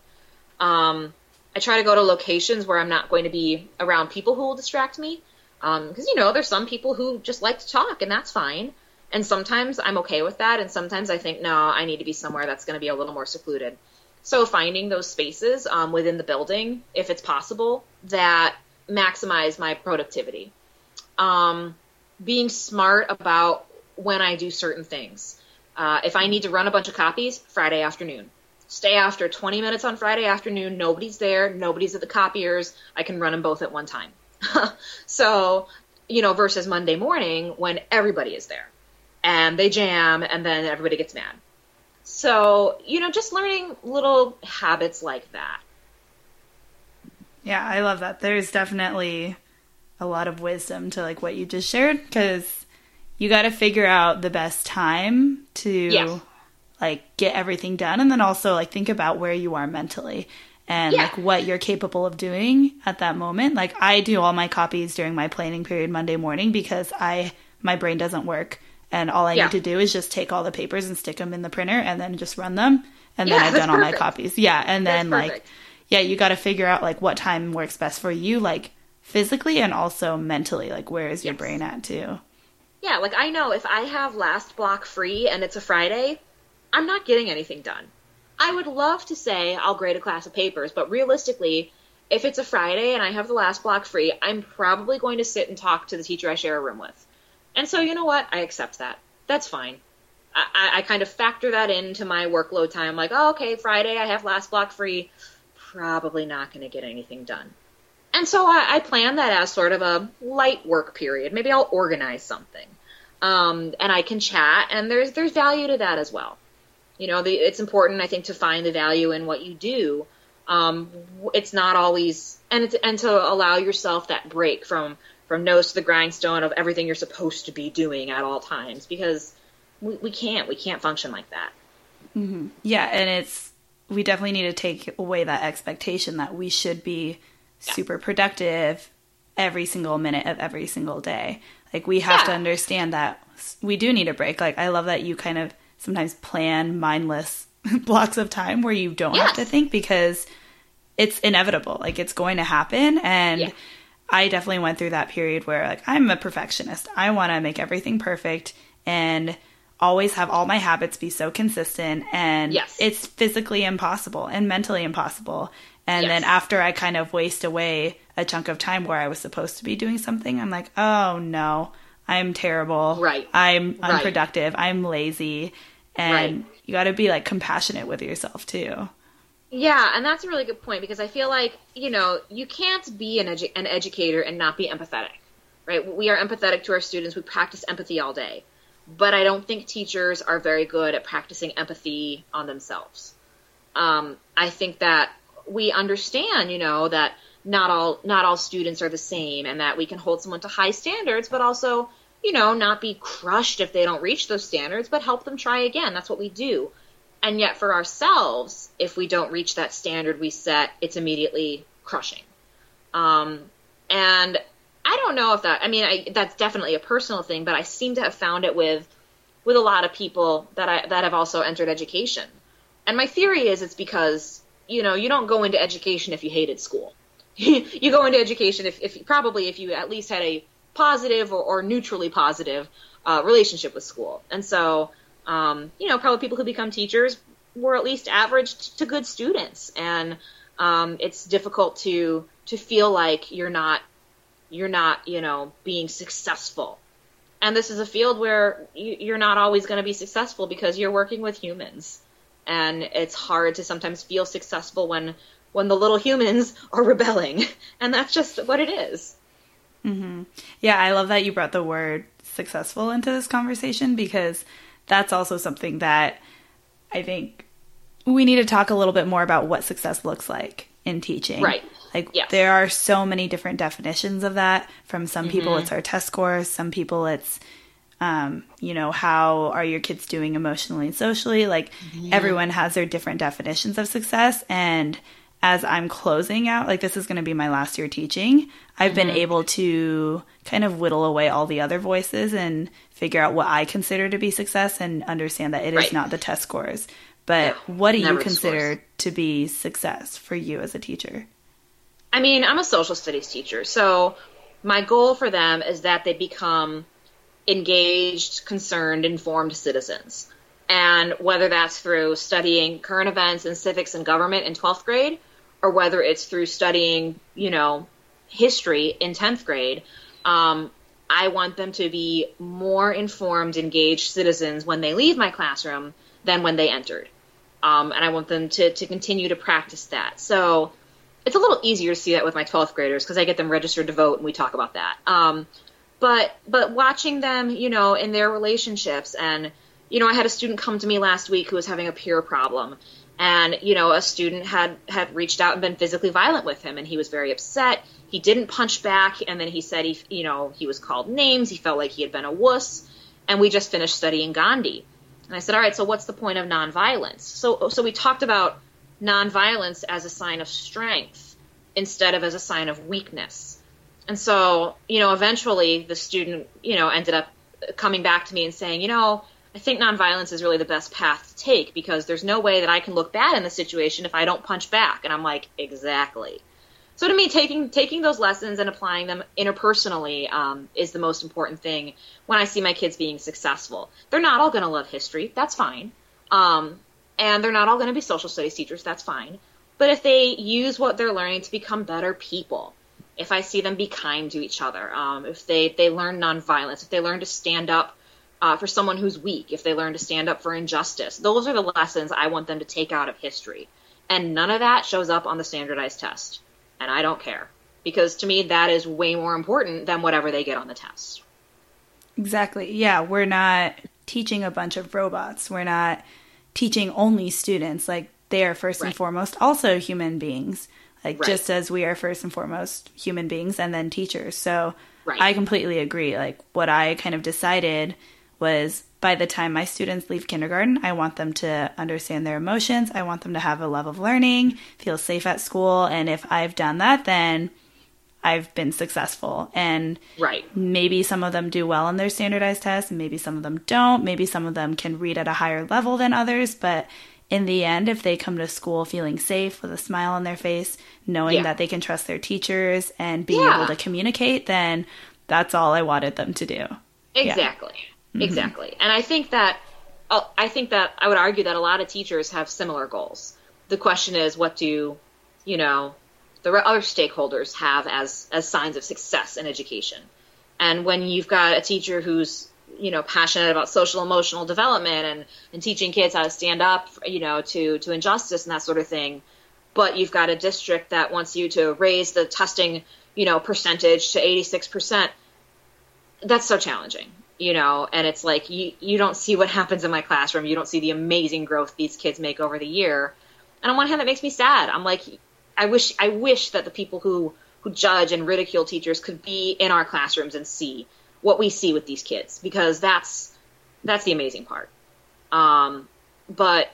Um, I try to go to locations where I'm not going to be around people who will distract me because um, you know there's some people who just like to talk and that's fine. And sometimes i'm okay with that and sometimes i think no i need to be somewhere that's going to be a little more secluded. So finding those spaces um, within the building if it's possible that maximize my productivity. Um, being smart about when i do certain things uh, if i need to run a bunch of copies friday afternoon stay after 20 minutes on friday afternoon nobody's there nobody's at the copiers i can run them both at one time [LAUGHS] so, you know, versus Monday morning when everybody is there and they jam and then everybody gets mad. So, you know, just learning little habits like that. Yeah, I love that. There's definitely a lot of wisdom to like what you just shared because you got to figure out the best time to yes. like get everything done and then also like think about where you are mentally and yeah. like what you're capable of doing at that moment. Like I do all my copies during my planning period Monday morning because I my brain doesn't work and all I yeah. need to do is just take all the papers and stick them in the printer and then just run them and then yeah, I've done all my copies. Yeah, and then like yeah, you got to figure out like what time works best for you like physically and also mentally like where is your yes. brain at too. Yeah, like I know if I have last block free and it's a Friday, I'm not getting anything done. I would love to say I'll grade a class of papers, but realistically, if it's a Friday and I have the last block free, I'm probably going to sit and talk to the teacher I share a room with. And so, you know what? I accept that. That's fine. I, I kind of factor that into my workload time. Like, oh, okay, Friday, I have last block free. Probably not going to get anything done. And so I, I, plan that as sort of a light work period. Maybe I'll organize something. Um, and I can chat, and there's there's value to that as well. You know, the, it's important, I think, to find the value in what you do. Um, it's not always, and it's, and to allow yourself that break from from nose to the grindstone of everything you're supposed to be doing at all times because we, we can't we can't function like that. Mm-hmm. Yeah, and it's we definitely need to take away that expectation that we should be yeah. super productive every single minute of every single day. Like we have yeah. to understand that we do need a break. Like I love that you kind of sometimes plan mindless [LAUGHS] blocks of time where you don't yes. have to think because it's inevitable. Like it's going to happen. And yeah. I definitely went through that period where like I'm a perfectionist. I want to make everything perfect and always have all my habits be so consistent and yes. it's physically impossible and mentally impossible. And yes. then after I kind of waste away a chunk of time where I was supposed to be doing something, I'm like, "Oh no, I'm terrible. Right. I'm unproductive. Right. I'm lazy." and right. you got to be like compassionate with yourself too. Yeah, and that's a really good point because I feel like you know you can't be an edu- an educator and not be empathetic, right? We are empathetic to our students. We practice empathy all day, but I don't think teachers are very good at practicing empathy on themselves. Um, I think that we understand, you know, that not all not all students are the same, and that we can hold someone to high standards, but also you know, not be crushed if they don't reach those standards, but help them try again. That's what we do. And yet, for ourselves, if we don't reach that standard we set, it's immediately crushing. Um, and I don't know if that, I mean, I, that's definitely a personal thing, but I seem to have found it with, with a lot of people that I, that have also entered education. And my theory is it's because, you know, you don't go into education if you hated school. [LAUGHS] you go into education if, if probably if you at least had a positive or, or neutrally positive uh, relationship with school. And so, um, you know, probably people who become teachers were at least average to good students, and um, it's difficult to to feel like you're not you're not you know being successful. And this is a field where you, you're not always going to be successful because you're working with humans, and it's hard to sometimes feel successful when when the little humans [LAUGHS] are rebelling, and that's just what it is. Mm-hmm. Yeah, I love that you brought the word successful into this conversation because that's also something that I think we need to talk a little bit more about what success looks like in teaching. Right. Like yes. there are so many different definitions of that. From some people, mm-hmm. it's our test scores. Some people, it's um, you know, how are your kids doing emotionally and socially? Like mm-hmm. everyone has their different definitions of success, and as I'm closing out, like this is going to be my last year teaching, I've mm-hmm. been able to kind of whittle away all the other voices and figure out what I consider to be success and understand that it right. is not the test scores. But yeah, what do you consider to be success for you as a teacher? I mean, I'm a social studies teacher, so my goal for them is that they become engaged, concerned, informed citizens. And whether that's through studying current events and civics and government in 12th grade, or whether it's through studying, you know, history in 10th grade, um, I want them to be more informed, engaged citizens when they leave my classroom than when they entered. Um, and I want them to, to continue to practice that. So it's a little easier to see that with my 12th graders because I get them registered to vote and we talk about that. Um, but but watching them, you know, in their relationships and you know, I had a student come to me last week who was having a peer problem and you know a student had had reached out and been physically violent with him and he was very upset. He didn't punch back and then he said he you know he was called names. He felt like he had been a wuss and we just finished studying gandhi. And i said all right so what's the point of nonviolence? So so we talked about nonviolence as a sign of strength instead of as a sign of weakness and so you know eventually the student you know ended up coming back to me and saying you know I think nonviolence is really the best path to take because there's no way that I can look bad in the situation if I don't punch back. And I'm like, exactly. So to me, taking taking those lessons and applying them interpersonally um, is the most important thing when I see my kids being successful. They're not all going to love history. That's fine. Um, and they're not all going to be social studies teachers. That's fine. But if they use what they're learning to become better people, if I see them be kind to each other, um, if they, they learn nonviolence, if they learn to stand up uh, for someone who's weak, if they learn to stand up for injustice. Those are the lessons I want them to take out of history. And none of that shows up on the standardized test. And I don't care. Because to me, that is way more important than whatever they get on the test. Exactly. Yeah, we're not teaching a bunch of robots. We're not teaching only students. Like, they are first right. and foremost also human beings. Like, right. just as we are first and foremost human beings and then teachers. So, right. I completely agree. Like, what I kind of decided was by the time my students leave kindergarten, I want them to understand their emotions. I want them to have a love of learning, feel safe at school. And if I've done that, then I've been successful. And right. maybe some of them do well on their standardized tests, and maybe some of them don't. Maybe some of them can read at a higher level than others. But in the end, if they come to school feeling safe with a smile on their face, knowing yeah. that they can trust their teachers and being yeah. able to communicate, then that's all I wanted them to do. Exactly. Yeah. Mm-hmm. Exactly. And I think that uh, I think that I would argue that a lot of teachers have similar goals. The question is, what do you know the other stakeholders have as as signs of success in education? And when you've got a teacher who's you know passionate about social emotional development and and teaching kids how to stand up, you know, to to injustice and that sort of thing, but you've got a district that wants you to raise the testing, you know, percentage to 86%, that's so challenging you know and it's like you you don't see what [LAUGHS] happens in my classroom. You don't see the amazing growth these kids make over the year. And on one hand that makes me sad. I'm like i wish i wish that the people who who judge and ridicule teachers could be in our classrooms and see what we see with these kids because that's that's the amazing part um, but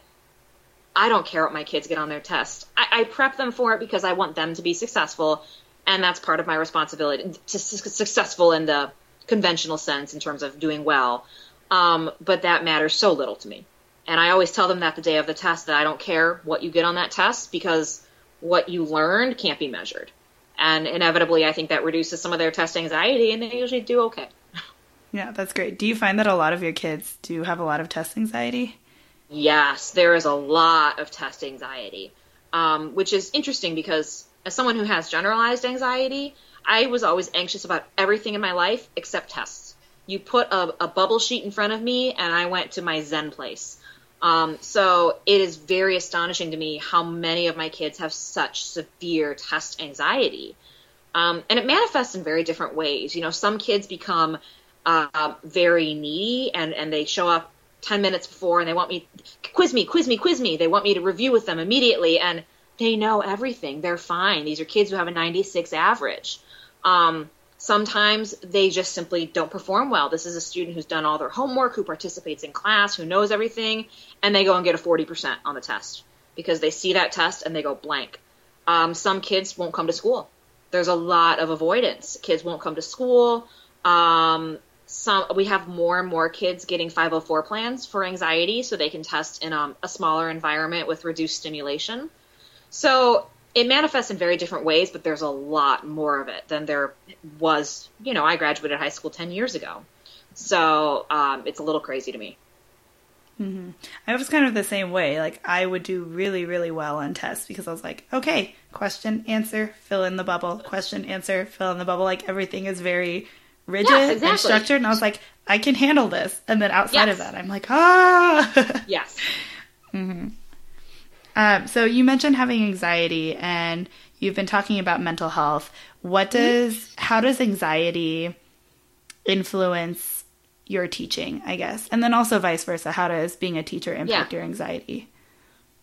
i don't care what my kids get on their test I, I prep them for it because i want them to be successful and that's part of my responsibility to successful in the conventional sense in terms of doing well. Um, but that matters so little to me. And I always tell them that the day of the test that I don't care what you get on that test because what you learned can't be measured. And inevitably, I think that reduces some of their test anxiety, and they usually do okay. Yeah, that's great. Do you find that a lot of your kids do have a lot of test anxiety? Yes, there is a lot of test anxiety, um, which is interesting because as someone who has generalized anxiety, I was always anxious about everything in my life except tests. You put a, a bubble sheet in front of me, and I went to my Zen place. Um, so it is very astonishing to me how many of my kids have such severe test anxiety. Um, and it manifests in very different ways. You know, some kids become uh, very needy and, and they show up 10 minutes before and they want me, quiz me, quiz me, quiz me. They want me to review with them immediately. And they know everything. They're fine. These are kids who have a 96 average. Um, sometimes they just simply don't perform well. This is a student who's done all their homework, who participates in class, who knows everything, and they go and get a 40% on the test because they see that test and they go blank. Um, some kids won't come to school. There's a lot of avoidance. Kids won't come to school. Um, some we have more and more kids getting 504 plans for anxiety, so they can test in um, a smaller environment with reduced stimulation. So it manifests in very different ways, but there's a lot more of it than there was. You know, I graduated high school 10 years ago. So um, it's a little crazy to me. Mm-hmm. I was kind of the same way. Like, I would do really, really well on tests because I was like, okay, question, answer, fill in the bubble, question, answer, fill in the bubble. Like, everything is very rigid yeah, exactly. and structured. And I was like, I can handle this. And then outside yes. of that, I'm like, ah. [LAUGHS] yes. Mm-hmm. Um, so you mentioned having anxiety, and you've been talking about mental health. What mm-hmm. does how does anxiety influence your teaching? I guess, and then also vice versa. How does being a teacher impact yeah. your anxiety?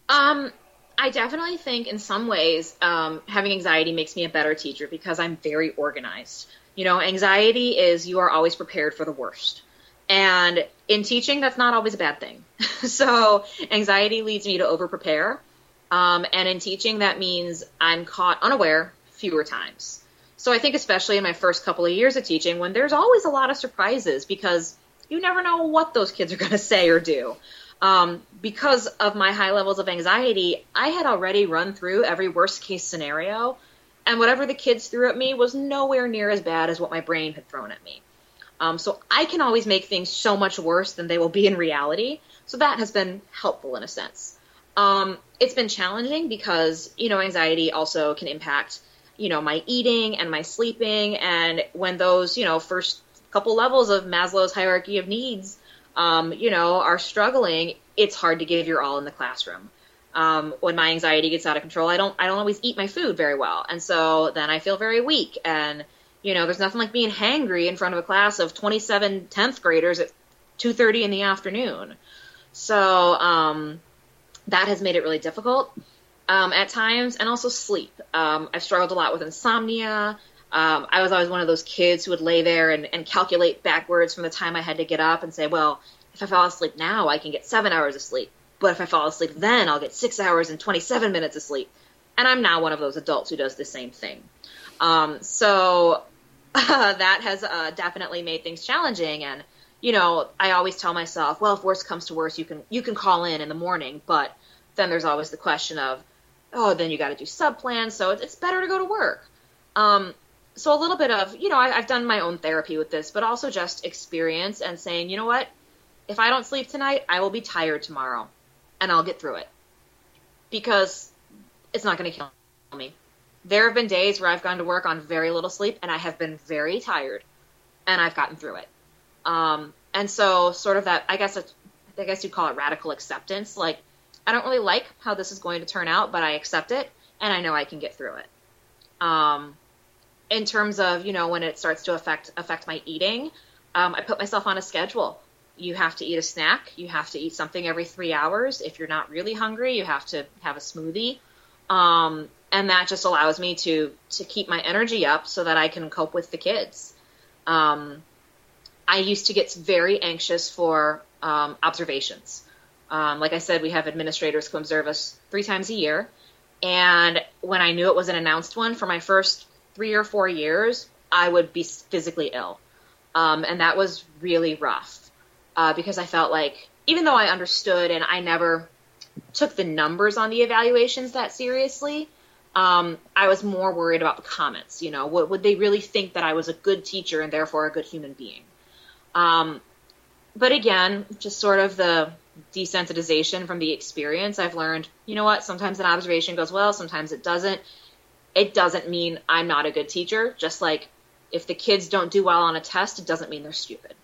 Um, I definitely think in some ways um, having anxiety makes me a better teacher because I'm very organized. You know, anxiety is you are always prepared for the worst. And in teaching, that's not always a bad thing. [LAUGHS] so anxiety leads me to over prepare. Um, and in teaching, that means I'm caught unaware fewer times. So I think, especially in my first couple of years of teaching, when there's always a lot of surprises because you never know what those kids are [LAUGHS] going to say or do. Um, because of my high levels of anxiety, I had already run through every worst case scenario, and whatever the kids threw at me was nowhere near as bad as what my brain had thrown at me. Um, so I can always make things so much worse than they will be in reality. So that has been helpful in a sense. Um, it's been challenging because, you know, anxiety also can impact, you know, my eating and my sleeping. And when those, you know, first couple levels of Maslow's hierarchy of needs, um, you know, are struggling, it's hard to give your all in the classroom. Um, when my anxiety gets out of control, I don't, I don't always eat my food very well. And so then I feel very weak and, you know, there's nothing like being hangry in front of a class of 27 10th graders at 2:30 in the afternoon. So um, that has made it really difficult um, at times, and also sleep. Um, I've struggled a lot with insomnia. Um, I was always one of those kids who would lay there and, and calculate backwards from the time I had to get up and say, well, if I fall asleep now, I can get seven hours of sleep. But if I fall asleep then, I'll get six hours and 27 minutes of sleep. And I'm now one of those adults who does the same thing. Um, so uh, [LAUGHS] that has uh, definitely made things challenging. And you know, I always tell myself, well, if worse comes to worse, you can you can call in in the morning. But then there's always the question of, oh, then you got to do sub plans, so it's better to go to work. Um, so a little bit of, you know, I, I've done my own therapy with this, but also just experience and saying, you know what, if I don't sleep tonight, I will be tired tomorrow, and I'll get through it because it's not going to kill me there have been days where I've gone to work on very little sleep and I have been very tired and I've gotten through it. Um, and so sort of that, I guess it's, I guess you'd call it radical acceptance. Like, I don't really like how this is going to turn out, but I accept it and I know I can get through it. Um, in terms of, you know, when it starts to affect, affect my eating, um, I put myself on a schedule. You have to eat a snack. You have to eat something every three hours. If you're not really hungry, you have to have a smoothie. Um, and that just allows me to to keep my energy up so that I can cope with the kids. Um, I used to get very anxious for um, observations. Um, like I said, we have administrators who observe us three times a year, and when I knew it was an announced one for my first three or four years, I would be physically ill, um, and that was really rough uh, because I felt like even though I understood and I never took the numbers on the evaluations that seriously, um, I was more worried about the comments. You know, what would they really think that I was a good teacher and therefore a good human being? Um, but again, just sort of the desensitization from the experience. I've learned, you know what, sometimes an observation goes well, sometimes it doesn't. It doesn't mean I'm not a good teacher. Just like if the kids don't do well on a test, it doesn't mean they're stupid.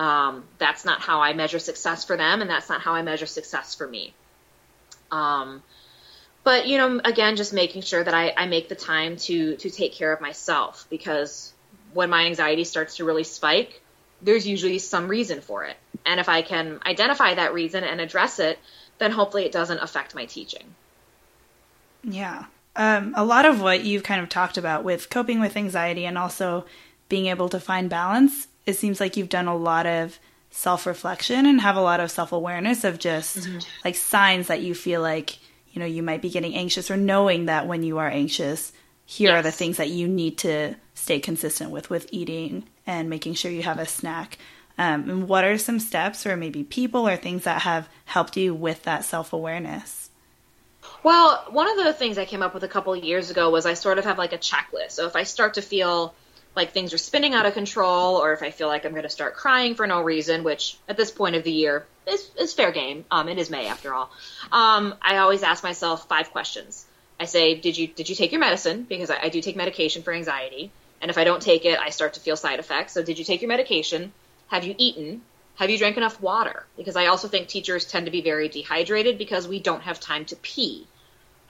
Um, that's not how I measure success for them, and that's not how I measure success for me. Um, but you know, again, just making sure that I, I make the time to to take care of myself because when my anxiety starts to really spike, there's usually some reason for it. And if I can identify that reason and address it, then hopefully it doesn't affect my teaching. Yeah. Um, a lot of what you've kind of talked about with coping with anxiety and also being able to find balance, it seems like you've done a lot of self reflection and have a lot of self awareness of just mm-hmm. like signs that you feel like, you know, you might be getting anxious or knowing that when you are anxious, here yes. are the things that you need to stay consistent with with eating and making sure you have a snack. Um, and what are some steps or maybe people or things that have helped you with that self awareness? Well, one of the things I came up with a couple of years ago was I sort of have like a checklist. So if I start to feel like things are spinning out of control, or if I feel like I'm going to start crying for no reason, which at this point of the year is, is fair game. Um, it is May after all. Um, I always ask myself five questions. I say, did you did you take your medicine? Because I, I do take medication for anxiety. And if I don't take it, I start to feel side effects. So, did you take your medication? Have you eaten? Have you drank enough water? Because I also think teachers tend to be very dehydrated because we don't have time to pee.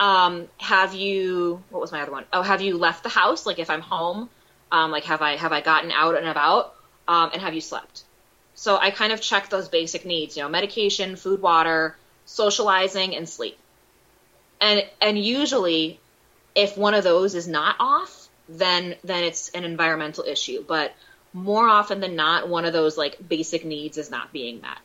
Um, have you? What was my other one? Oh, have you left the house? Like if I'm home, um, like have I have I gotten out and about? Um, and have you slept? So I kind of check those basic needs. You know, medication, food, water, socializing, and sleep. And and usually, if one of those is not off, then then it's an environmental issue. But more often than not, one of those like basic needs is not being met.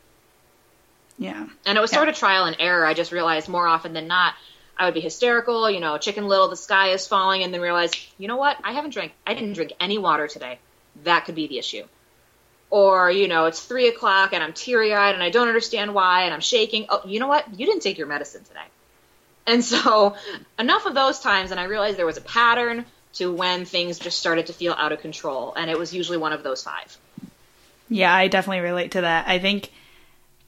Yeah. And it was yeah. sort of trial and error. I just realized more often than not, I would be hysterical, you know, chicken little, the sky is falling, and then realize, you know what? I haven't drank, I didn't drink any water today. That could be the issue. Or, you know, it's three o'clock and I'm teary eyed and I don't understand why and I'm shaking. Oh, you know what? You didn't take your medicine today. And so, [LAUGHS] enough of those times, and I realized there was a pattern to when things just started to feel out of control. And it was usually one of those five. Yeah, I definitely relate to that. I think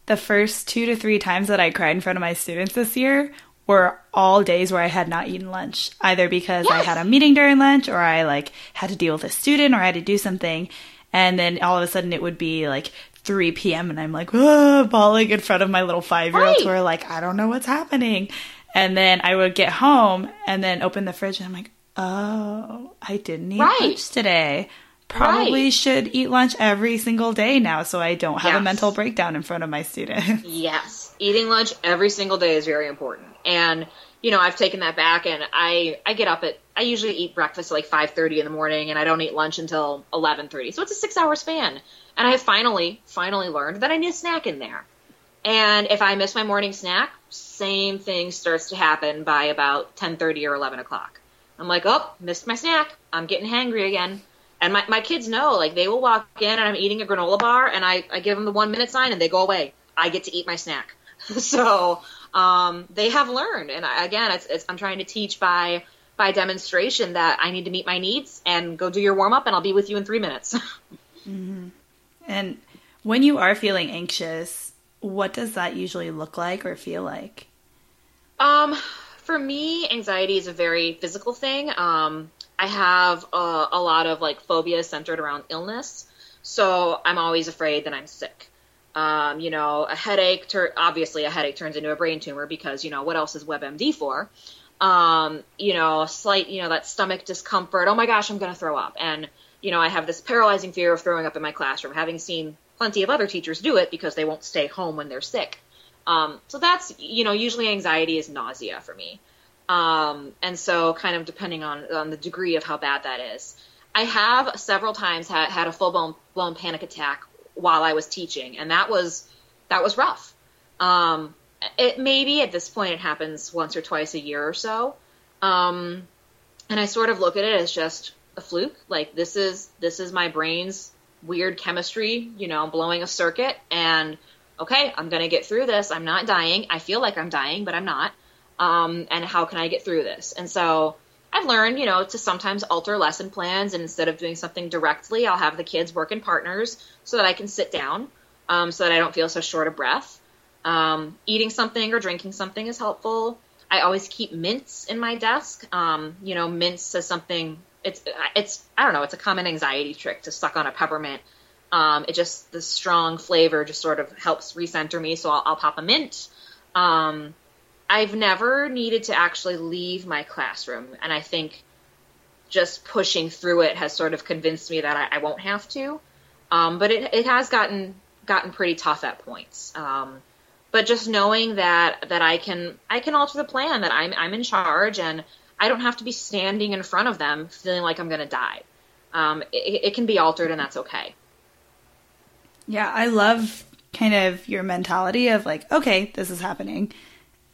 the first two to three times that I cried in front of my students this year were all days where I had not eaten lunch, either because yes. I had a meeting during lunch or I like had to deal with a student or I had to do something. And then all of a sudden it would be like 3 p.m. and I'm like, oh, bawling in front of my little five year olds right. who are like, I don't know what's happening. And then I would get home and then open the fridge and I'm like, oh, I didn't eat right. lunch today. Probably right. should eat lunch every single day now so I don't have yes. a mental breakdown in front of my students. yes. Eating lunch every single day is very important. And you know, I've taken that back and I I get up at I usually eat breakfast at like 5:30 in the morning and I don't eat lunch until 11:30. So it's a 6-hour span. And I have finally finally learned that I need a snack in there. And if I miss my morning snack, same thing starts to happen by about 10:30 or 11 o'clock. I'm like, oh, missed my snack. I'm getting hangry again. And my, my kids know, like, they will walk in and I'm eating a granola bar and I, I give them the one minute sign and they go away. I get to eat my snack. [LAUGHS] so um, they have learned. And I, again, it's, it's, I'm trying to teach by by demonstration that I need to meet my needs and go do your warm up and I'll be with you in three minutes. [LAUGHS] mm-hmm. And when you are feeling anxious, what does that usually look like or feel like? Um, for me, anxiety is a very physical thing. Um, I have a, a lot of like phobias centered around illness, so I'm always afraid that I'm sick. Um, you know, a headache, tur- obviously a headache turns into a brain tumor because, you know, what else is WebMD for? Um, you know, slight, you know, that stomach discomfort. Oh my gosh, I'm going to throw up. And, you know, I have this paralyzing fear of throwing up in my classroom, having seen plenty of other teachers do it because they won't stay home when they're sick. Um, so that's, you know, usually anxiety is nausea for me. Um, and so kind of depending on, on the degree of how bad that is. I have several times had, had a full blown, blown panic attack while I was teaching, and that was, that was rough. Um, it maybe at this point it happens once or twice a year or so. Um, and I sort of look at it as just a fluke. Like this is, this is my brain's weird chemistry, you know, blowing a circuit and okay, I'm to get through this. I'm not dying. I feel like I'm dying, but I'm not. Um, and how can I get through this? And so I've learned, you know, to sometimes alter lesson plans. And instead of doing something directly, I'll have the kids work in partners so that I can sit down, um, so that I don't feel so short of breath. Um, eating something or drinking something is helpful. I always keep mints in my desk. Um, you know, mints is something. It's it's I don't know. It's a common anxiety trick to suck on a peppermint. Um, it just the strong flavor just sort of helps recenter me. So I'll, I'll pop a mint. Um, I've never needed to actually leave my classroom, and I think just pushing through it has sort of convinced me that I, I won't have to. Um, but it, it has gotten gotten pretty tough at points. Um, but just knowing that that I can I can alter the plan, that I'm I'm in charge, and I don't have to be standing in front of them feeling like I'm going to die. Um, it, it can be altered, and that's okay. Yeah, I love kind of your mentality of like, okay, this is happening.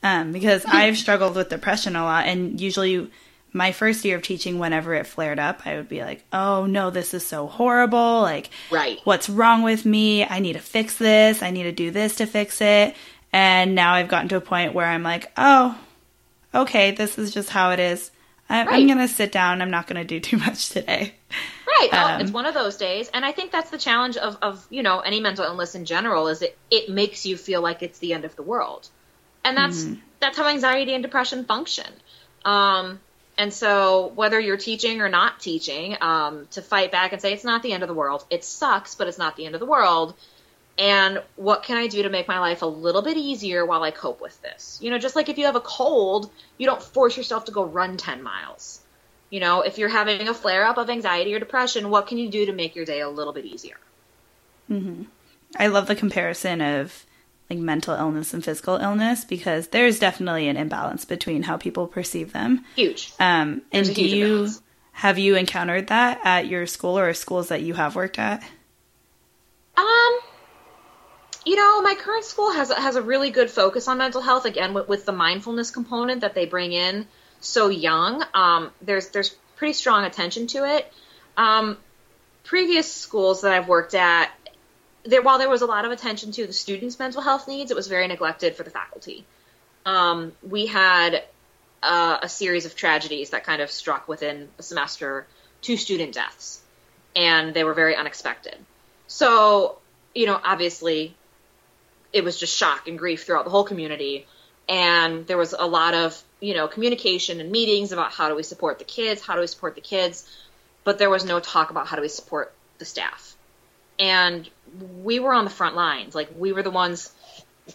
Um, because [LAUGHS] I've struggled with depression a lot, and usually my first year of teaching, whenever it flared up, I would be like, oh no, this is so horrible. Like, right. what's wrong with me? I need to fix this. I need to do this to fix it. And now I've gotten to a point where I'm like, oh, okay, this is just how it is. I, right. I'm going to sit down. I'm not going to do too [LAUGHS] much today. Right. Oh, um, it's one of those days. And I think that's the challenge of, of, you know, any mental illness in general is it, it makes you feel like it's the end of the world. And that's, mm-hmm. that's how anxiety and depression function. Um, and so, whether you're teaching or not teaching, um, to fight back and say it's not the end of the world, it sucks, but it's not the end of the world. And what can I do to make my life a little bit easier while I cope with this? You know, just like if you have a cold, you don't force yourself to go run 10 miles. You know, if you're having a flare up of anxiety or depression, what can you do to make your day a little bit easier? Mm-hmm. I love the comparison of like mental illness and physical illness because there's definitely an imbalance between how people perceive them. Huge. Um, and do you imbalance. have you encountered that at your school or schools that you have worked at? Um, you know, my current school has has a really good focus on mental health again with, with the mindfulness component that they bring in so young. Um, there's there's pretty strong attention to it. Um, previous schools that I've worked at, there, while there was a lot of attention to the students' mental health needs, it was very neglected for the faculty. Um, we had uh, a series of tragedies that kind of struck within a semester, two student deaths, and they were very unexpected. So, you know, obviously, it was just shock and grief throughout the whole community, and there was a lot of you know communication and meetings about how do we support the kids, how do we support the kids, but there was no talk about how do we support the staff, and we were on the front lines. Like we were the ones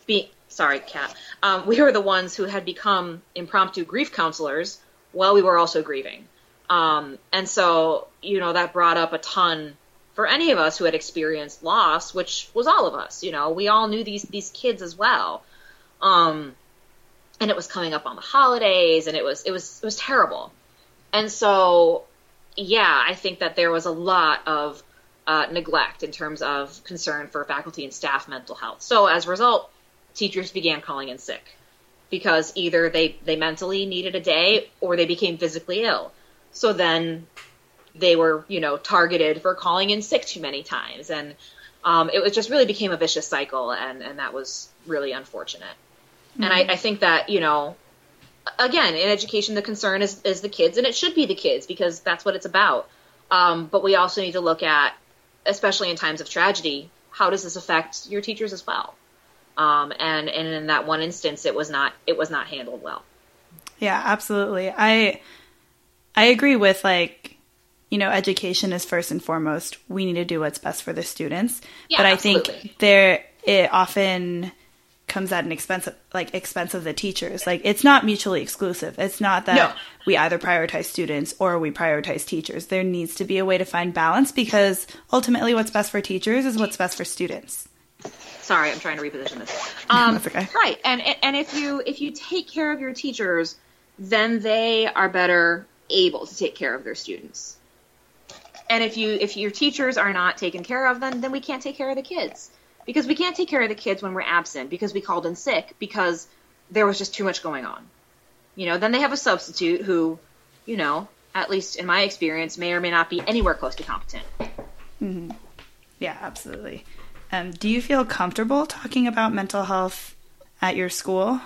being sorry, Kat. Um, we were the ones who had become impromptu grief counselors while we were also grieving. Um, and so, you know, that brought up a ton for any of us who had experienced loss, which was all of us. You know, we all knew these these kids as well. Um, and it was coming up on the holidays, and it was it was it was terrible. And so, yeah, I think that there was a lot of uh, neglect in terms of concern for faculty and staff mental health. So as a result, teachers began calling in sick because either they, they mentally needed a day or they became physically ill. So then they were, you know, targeted for calling in sick too many times. And um, it was just really became a vicious cycle. And, and that was really unfortunate. Mm-hmm. And I, I think that, you know, again, in education, the concern is, is the kids, and it should be the kids because that's what it's about. Um, but we also need to look at especially in times of tragedy, how does this affect your teachers as well? Um, and and in that one instance, it was not it was not handled well. Yeah, absolutely. I I agree with like you know education is first and foremost. We need to do what's best for the students, yeah, but I absolutely. think there it often comes at an expense of, like expense of the teachers. Like it's not mutually exclusive. It's not that no. we either prioritize students or we prioritize teachers. There needs to be a way to find balance because ultimately what's best for teachers is what's best for students. Sorry, I'm trying to reposition this. [LAUGHS] Um, That's okay. Right, and and if you if you take care of your teachers, then they are better able to take care of their students. And if you if your teachers are not taken care of, then then we can't take care of the kids because we can't take care of the kids when we're absent because we called in sick because there was just too much going on. You know, then they have a substitute who, you know, at least in my experience, may or may not be anywhere close to competent. Mm-hmm. Yeah, absolutely. Um, do you feel comfortable talking about mental health at your school?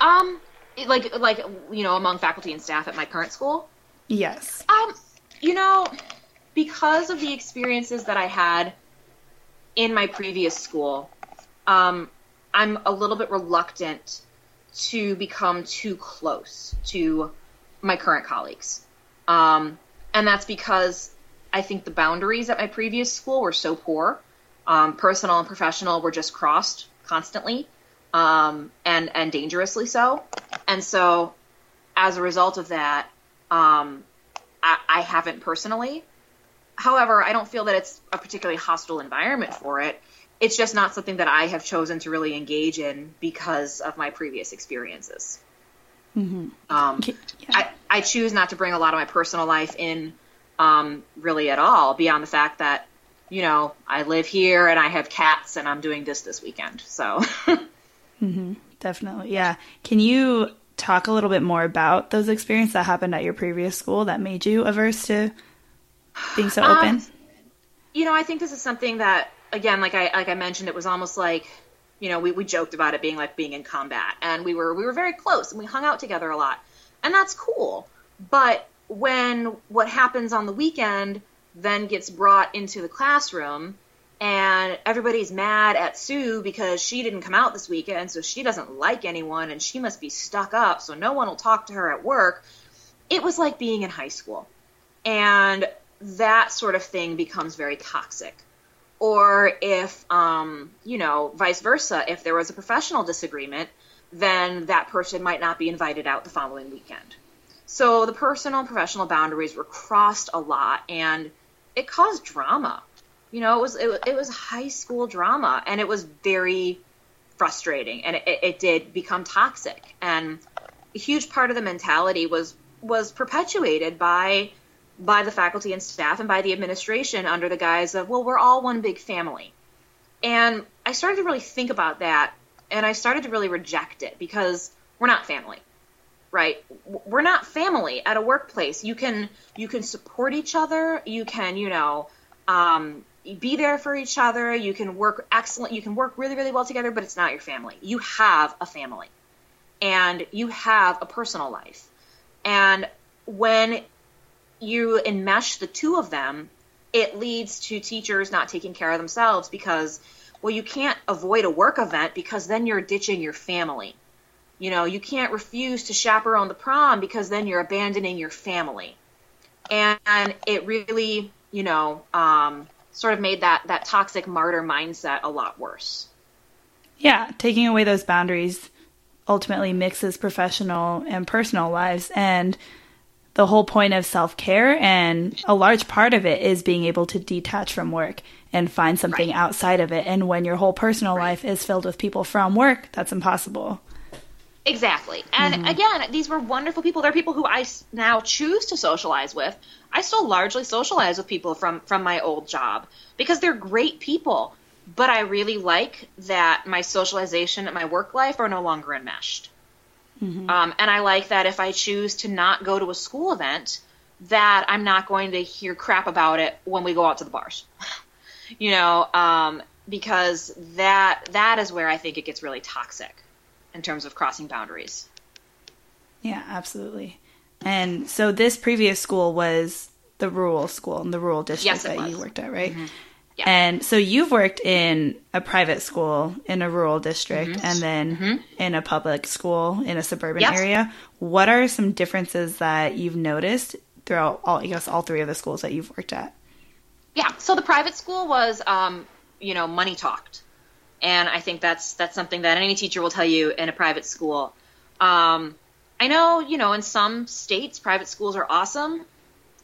Um, like like you know, among faculty and staff at my current school. Yes. Um, you know, because of the experiences that I had in my previous school, um, I'm a little bit reluctant to become too close to my current colleagues. Um, and that's because I think the boundaries at my previous school were so poor. Um, personal and professional were just crossed constantly, um, and and dangerously so. And so, as a result of that, um, I, I haven't personally. However, I don't feel that it's a particularly hostile environment for it. It's just not something that I have chosen to really engage in because of my previous experiences. Mm-hmm. Um, yeah. I, I choose not to bring a lot of my personal life in um, really at all, beyond the fact that, you know, I live here and I have cats and I'm doing this this weekend. So. [LAUGHS] mm-hmm. Definitely. Yeah. Can you talk a little bit more about those experiences that happened at your previous school that made you averse to being so open? Um, you know, I think this is something that, again, like I like I mentioned, it was almost like you know, we, we joked about it being like being in combat and we were we were very close and we hung out together a lot. And that's cool. But when what happens on the weekend then gets brought into the classroom and everybody's mad at Sue because she didn't come out this weekend, so she doesn't like anyone and she must be stuck up, so no one will talk to her at work. It was like being in high school. And that sort of thing becomes very toxic. Or if um, you know vice versa if there was a professional disagreement then that person might not be invited out the following weekend. So the personal and professional boundaries were crossed a lot and it caused drama. You know it was it, it was high school drama and it was very frustrating and it, it did become toxic. And a huge part of the mentality was was perpetuated by by the faculty and staff and by the administration under the guise of, well, we're all one big family. And I started to really think about that and I started to really reject it because we're not family. Right? We're not family at a workplace. You can you can support each other, you can, you know, um, be there for each other, you can work excellent, you can work really really well together, but it's not your family. You have a family. And you have a personal life. And when you enmesh the two of them, it leads to teachers not taking care of themselves because, well, you can't avoid a work event because then you're ditching your family. You know, you can't refuse to chaperone the prom because then you're abandoning your family. And, it really, you know, um, sort of made that, that toxic martyr mindset a lot worse. Yeah, taking away those boundaries ultimately mixes professional and personal lives. And the whole point of self care, and a large part of it is being able to detach from work and find something right. outside of it. And when your whole personal right. life is filled with people from work, that's impossible. Exactly. And mm-hmm. again, these were wonderful people. They're people who I now choose to socialize with. I still largely socialize with people from from my old job because they're great people. But I really like that my socialization and my work life are no longer enmeshed. Mm-hmm. Um, and I like that if I choose to not go to a school event, that I'm not going to hear crap about it when we go out to the bars. [LAUGHS] you know, um, because that that is where I think it gets really toxic in terms of crossing boundaries. Yeah, absolutely. And so this previous school was the rural school in the rural district yes, that was. you worked at, right? Mm-hmm. Yeah. And so you've worked in a private school in a rural district mm-hmm. and then mm-hmm. in a public school in a suburban yes. area. What are some differences that you've noticed throughout all I guess all three of the schools that you've worked at? Yeah. So the private school was um, you know, money talked. And I think that's that's something that any teacher will tell you in a private school. Um, I know, you know, in some states private schools are awesome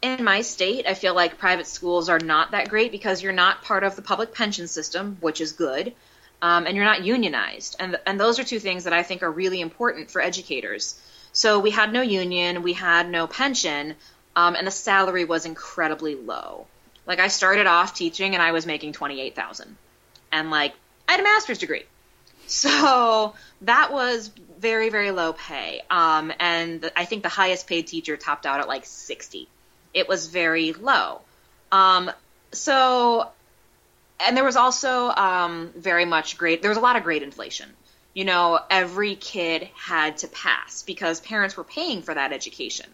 in my state, I feel like private schools are not that great because you're not part of the public pension system, which is good, um, and you're not unionized. And, and those are two things that I think are really important for educators. So we had no union, we had no pension, um, and the salary was incredibly low. Like I started off teaching and I was making twenty eight thousand, and like I had a master's degree, so that was very very low pay. Um, and I think the highest paid teacher topped out at like sixty it was very low. Um, so, and there was also um, very much grade. There was a lot of grade inflation. You know, every kid had to pass because parents were paying for that education.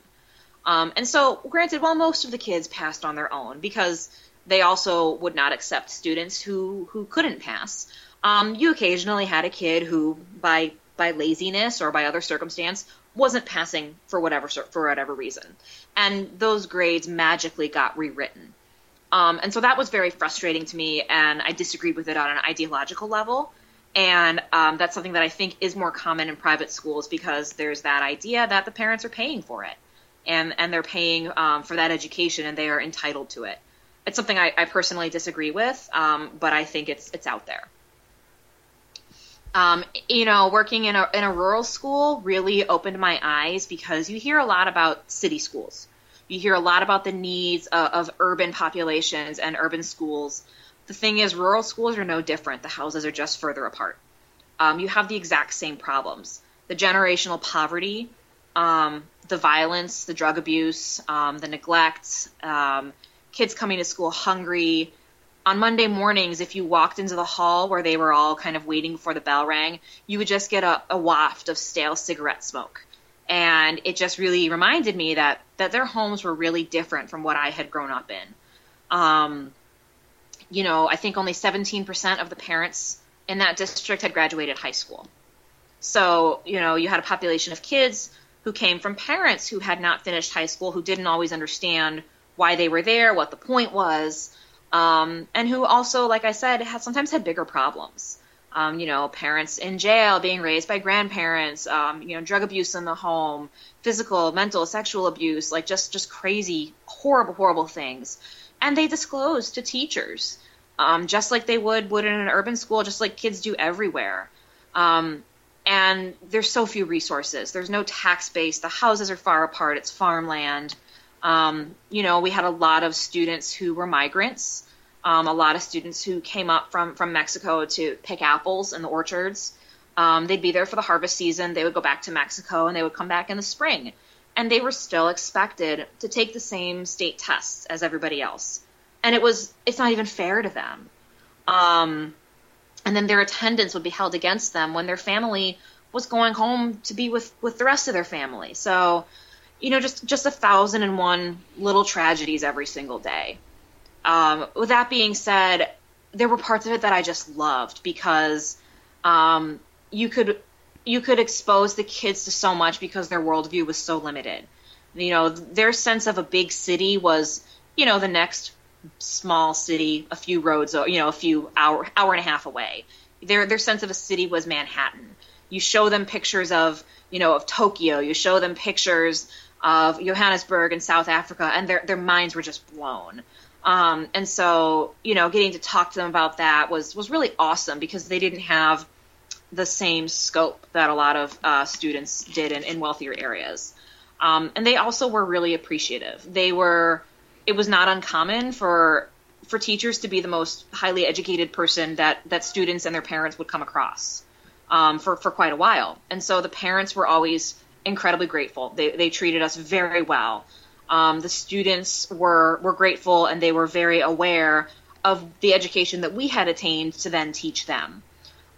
Um, and so, granted, well, most of the kids passed on their own because they also would not accept students who who couldn't pass. Um, you occasionally had a kid who, by by laziness or by other circumstance, wasn't passing for whatever for whatever reason, and those grades magically got rewritten. Um, and so that was very frustrating to me, and I disagreed with it on an ideological level. And um, that's something that I think is more common in private schools because there's that idea that the parents are paying for it, and and they're paying um, for that education, and they are entitled to it. It's something I, I personally disagree with, um, but I think it's it's out there. Um, you know, working in a in a rural school really opened my eyes because you hear a lot about city schools. You hear a lot about the needs of, of urban populations and urban schools the thing is, rural schools are no different. The houses are just further apart. Um, you have the exact same problems the generational poverty, um, the violence, the drug abuse, um, the neglect, um, kids coming to school hungry. On Monday mornings, if you walked into the hall where they were all kind of waiting before the bell rang, you would just get a, a waft of stale cigarette smoke. And it just really reminded me that, that their homes were really different from what I had grown up in. Um, you know, I think only 17% of the parents in that district had graduated high school. So, you know, you had a population of kids who came from parents who had not finished high school, who didn't always understand why they were there, what the point was, um, and who also, like I said, had sometimes had bigger problems. Um, you know, parents in jail, being raised by grandparents, um, you know, drug abuse in the home, physical, mental, sexual abuse, like just just crazy, horrible, horrible things and they disclose to teachers, um, just like they would would in an urban school, just like kids do everywhere. Um, and there's so few resources. There's no tax base. The houses are far apart. It's farmland. Um, you know, we had a lot of students who were migrants. Um, a lot of students who came up from from Mexico to pick apples in the orchards. Um, they'd be there for the harvest season. They would go back to Mexico and they would come back in the spring and they were still expected to take the same state tests as everybody else. And it was it's not even fair to them. Um, and then their attendance would be held against them when their family was going home to be with with the rest of their family. So, you know, just just a thousand and one little tragedies every single day. Um, with that being said, there were parts of it that I just loved because um, you could you could expose the kids to so much because their worldview was so limited. You know, their sense of a big city was, you know, the next small city a few roads, you know, a few hour hour and a half away. Their their sense of a city was Manhattan. You show them pictures of, you know, of Tokyo. You show them pictures of Johannesburg in South Africa, and their their minds were just blown. Um, and so, you know, getting to talk to them about that was was really awesome because they didn't have the same scope that a lot of uh, students did in, in wealthier areas. Um, and they also were really appreciative. They were, it was not uncommon for for teachers to be the most highly educated person that that students and their parents would come across um, for for quite a while. And so the parents were always incredibly grateful. They they treated us very well. Um, the students were were grateful and they were very aware of the education that we had attained to then teach them.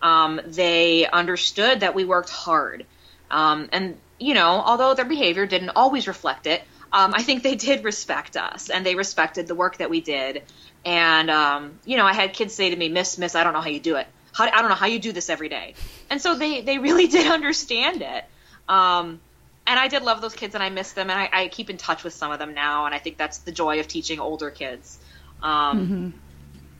Um, they understood that we worked hard. Um, and, you know, although their behavior didn't always reflect it, um, I think they [LAUGHS] did respect us and they respected the work that we did. And, um, you know, I had kids say to me, Miss, Miss, I don't know how you do it. How, I don't know how you do this every day. And so they, they really [LAUGHS] did understand it. Um, and I did love those kids and I miss them and I, I, keep in touch with some of them now. And I think that's the joy of teaching older kids. Um, mm-hmm.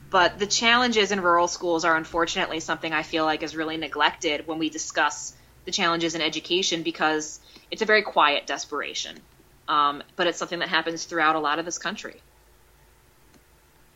But the challenges in rural schools are unfortunately something I feel like is really neglected when we discuss the challenges in education because it's a very quiet desperation. Um, but it's something that happens throughout a lot of this country.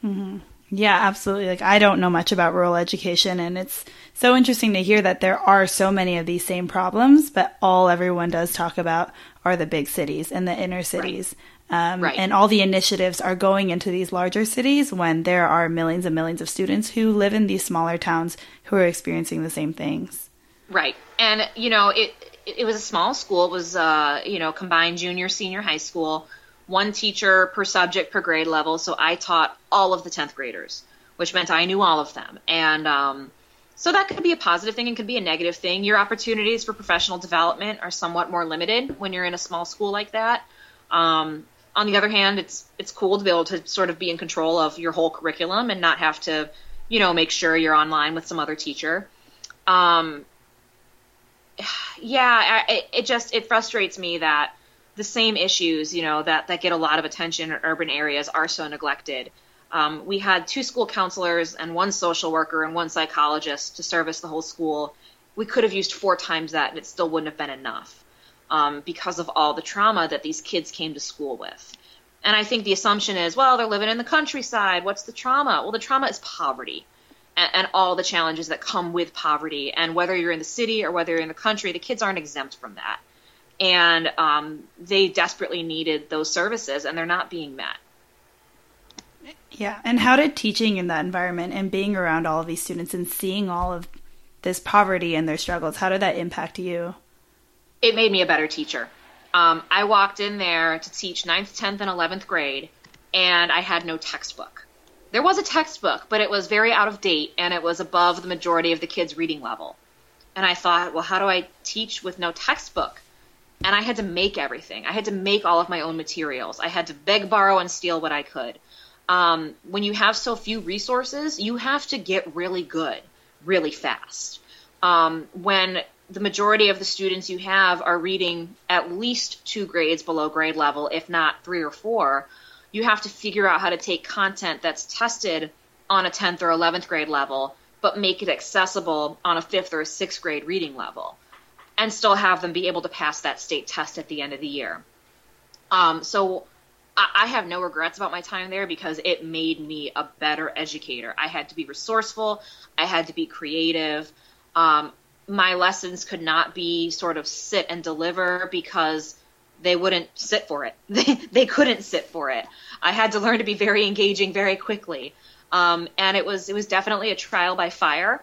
Mm-hmm. Yeah, absolutely. Like I don't know much about rural education and it's so interesting to hear that there are so many of these same problems, but all everyone does talk about are the big cities and the inner cities. Um, right. And all the initiatives are going into these larger cities when there are millions and millions of students who live in these smaller towns who are experiencing the same things. Right. And, you know, it, it was a small school. It was, uh, you know, combined junior, senior high school, one teacher per subject per grade level. So I taught all of the 10th graders, which meant I knew all of them. And, um, so that could be a positive thing and could be a negative thing. Your opportunities for professional development are somewhat more limited when you're in a small school like that. Um, on the other hand, it's it's cool to be able to sort of be in control of your whole curriculum and not have to, you know, make sure you're online with some other teacher. Um, [SIGHS] yeah, it just it frustrates me that the same issues, you know, that that get a lot of attention in urban areas are so neglected. Um, we had two school counselors and one social worker and one psychologist to service the whole school. We could have used four times that, and it still wouldn't have been enough um, because of all the trauma that these kids came to school with. And I think the assumption is, well, they're living in the countryside. What's the trauma? Well, the trauma is poverty and, and, all the challenges that come with poverty. And whether you're in the city or whether you're in the country, the kids aren't exempt from that. And um, they desperately needed those services, and they're not being met. Yeah. And how did teaching in that environment and being around all of these students and seeing all of this poverty and their struggles, how did that impact you? It made me a better teacher. Um, I walked in there to teach 9th, 10th, and 11th grade, and I had no textbook. There was a textbook, but it was very out of date, and it was above the majority of the kids' reading level. And I thought, well, how do I teach with no textbook? And I had to make everything. I had to make all of my own materials. I had to beg, borrow, and steal what I could. Um, when you have so few resources, you have to get really good really fast. Um, when the majority of the students you have are reading at least two grades below grade level, if not three or four, you have to figure out how to take content that's tested on a 10th or 11th grade level, but make it accessible on a fifth or a sixth grade reading level, and still have them be able to pass that state test at the end of the year. Um, so I, I have no regrets about my time there because it made me a better educator. I had to be resourceful, I had to be creative. Um, my lessons could not be sort of sit and deliver because they wouldn't sit for it. [LAUGHS] They, couldn't sit for it. I had to learn to be very engaging very quickly. Um, and it was it was definitely a trial by fire.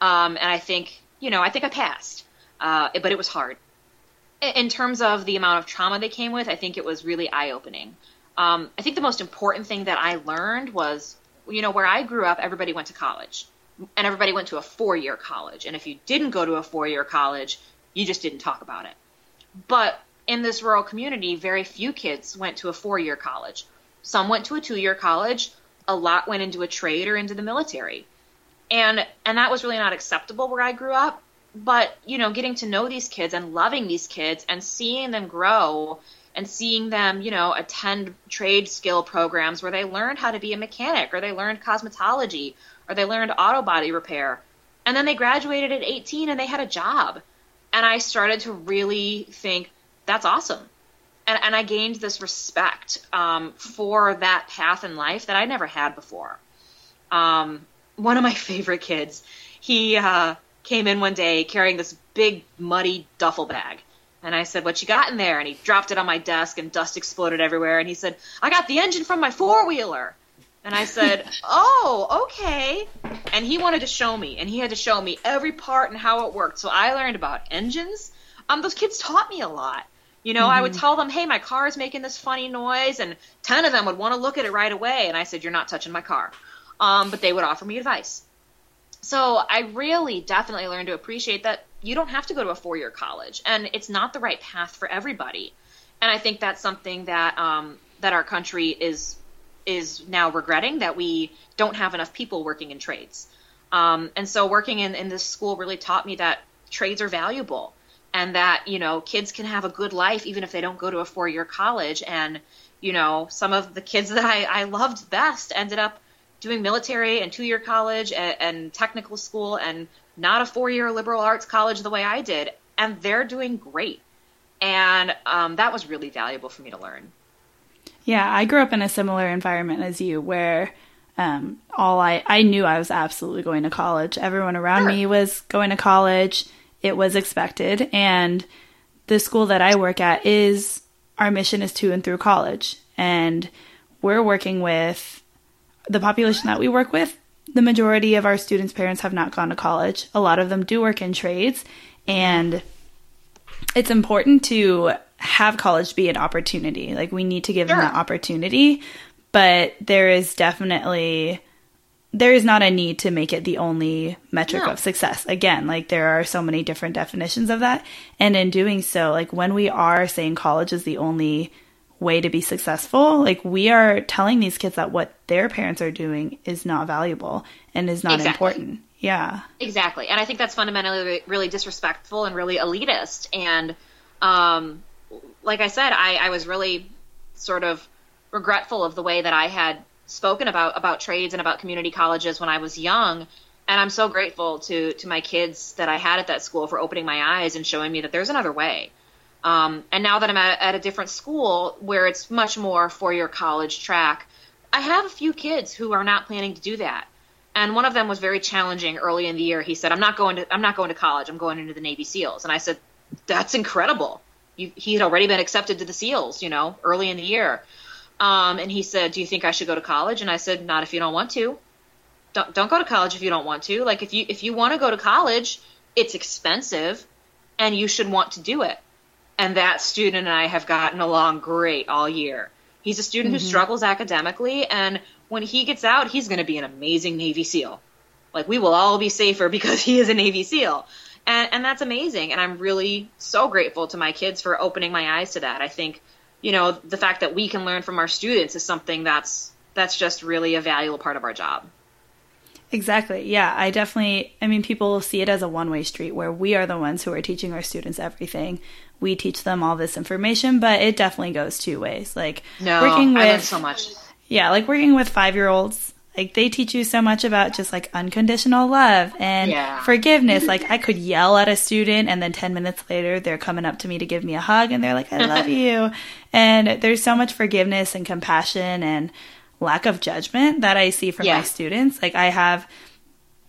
Um, and I think you know I think I passed, uh, but it was hard. In terms of the amount of trauma they came with, I think it was really eye opening. Um, I think the most important thing that I learned was, you know, where I grew up, everybody went to college and everybody went to a four year college. And if you didn't go to a four year college, you just didn't talk about it. But in this rural community, very few kids went to a four year college. Some went to a two year college, a lot went into a trade or into the military. And and that was really not acceptable where I grew up. But, you know, getting to know these kids and loving these kids and seeing them grow and seeing them, you know, attend trade skill programs where they learned how to be a mechanic or they learned cosmetology or they learned auto body repair. And then they graduated at 18 and they had a job. And I started to really think that's awesome. And, and I gained this respect um, for that path in life that I never had before. Um, one of my [LAUGHS] favorite kids, he uh, came in one day carrying this big, muddy duffel bag. And I said, What you got in there? And he dropped it on my desk and dust exploded everywhere. And he said, I got the engine from my four wheeler. And I said, [LAUGHS] Oh, okay. And he wanted to show me, and he had to show me every part and how it worked. So I learned about engines. Um, those kids taught me a lot. You know, mm-hmm. I would mm-hmm. tell them, Hey, my car is making this funny noise. And 10 of them would want to look at it right away. And I said, You're not touching my car. Um, but they would offer me advice. So I really definitely learned to appreciate that you don't have to go to a four year college, and it's not the right path for everybody. And I think that's something that um, that our country is is now regretting that we don't have enough people working in trades. Um, and so working in, in this school really taught me that trades are valuable and that, you know, kids can have a good life even if they don't go to a four year college. And, you know, some of the kids that I, I loved best ended up doing military and two year college and, and technical school and not a four year liberal arts college the way I did. And they're doing great. And um, that was really valuable for me to learn. Yeah, I grew up in a similar environment as you where um, all I, I knew I was absolutely going to college. Everyone around sure. me was going to college. It was expected. And the school that I work at is our mission is to and through college. And we're working with the population that we work with. The majority of our students' parents have not gone to college. A lot of them do work in trades. And it's important to have college be an opportunity. Like we need to give sure. them that opportunity, but there is definitely there is not a need to make it the only metric no. of success. Again, like there are so many different definitions of that. And in doing so, like when we are saying college is the only way to be successful. Like we are telling these kids that what their parents are doing is not valuable and is not exactly. important. Yeah. Exactly. And I think that's fundamentally really disrespectful and really elitist. And um, like I said, I, I was really sort of regretful of the way that I had spoken about about trades and about community colleges when I was young. And I'm so grateful to to my kids that I had at that school for opening my eyes and showing me that there's another way. Um, and now that I'm at, at a different school where it's much more for your college track, I have a few kids who are not planning to do that. And one of them was very challenging early in the year. He said, "I'm not going to I'm not going to college. I'm going into the Navy SEALs." And I said, "That's incredible." You, he had already been accepted to the SEALs, you know, early in the year. Um, and he said, "Do you think I should go to college?" And I said, "Not if you don't want to. Don't don't go to college if you don't want to. Like if you if you want to go to college, it's expensive, and you should want to do it." And that student and I have gotten along great all year. He's a student mm-hmm. who struggles academically, and when he gets out, he's going to be an amazing Navy SEAL. Like we will all be safer [LAUGHS] because he is a Navy SEAL. And, and that's amazing. And I'm really so grateful to my kids for opening my eyes to that. I think, you know, the fact that we can learn from our students is something that's that's just really a valuable part of our job. Exactly. Yeah, I definitely I mean people see it as a one-way street where we are the ones who are teaching our students everything. We teach them all this information, but it definitely goes two ways. Like no, working with so much. Yeah, like working with 5-year-olds like they teach you so much about just like unconditional love and yeah. forgiveness. Like I could yell at a student and then 10 minutes later they're coming up to me to give me a hug and they're like, I love [LAUGHS] you. And there's so much forgiveness and compassion and lack of judgment that I see from yeah. my students. Like I have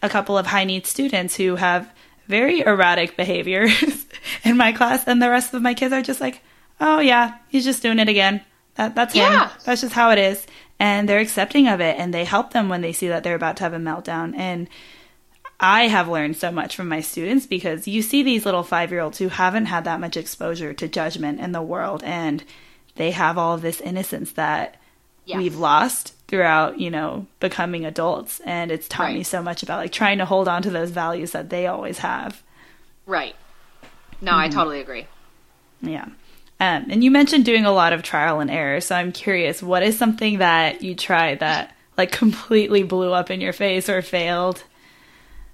a couple of high needs students who have very erratic behaviors [LAUGHS] in my class and the rest of my kids are just like, oh yeah, he's just doing it again. That, that's yeah. him. That's just how it is and they're accepting of it and they help them when they see that they're about to have a meltdown and I have learned so much from my students because you see these little 5-year-olds who haven't had that much exposure to judgment in the world and they have all of this innocence that we've lost throughout, you know, becoming adults and it's taught right. me so much about like trying to hold on to those values that they always have. Right. No, mm-hmm. I totally agree. Yeah. Um, and you mentioned doing a lot of trial and error, so I'm curious, what is something that you tried that like completely blew up in your face or failed?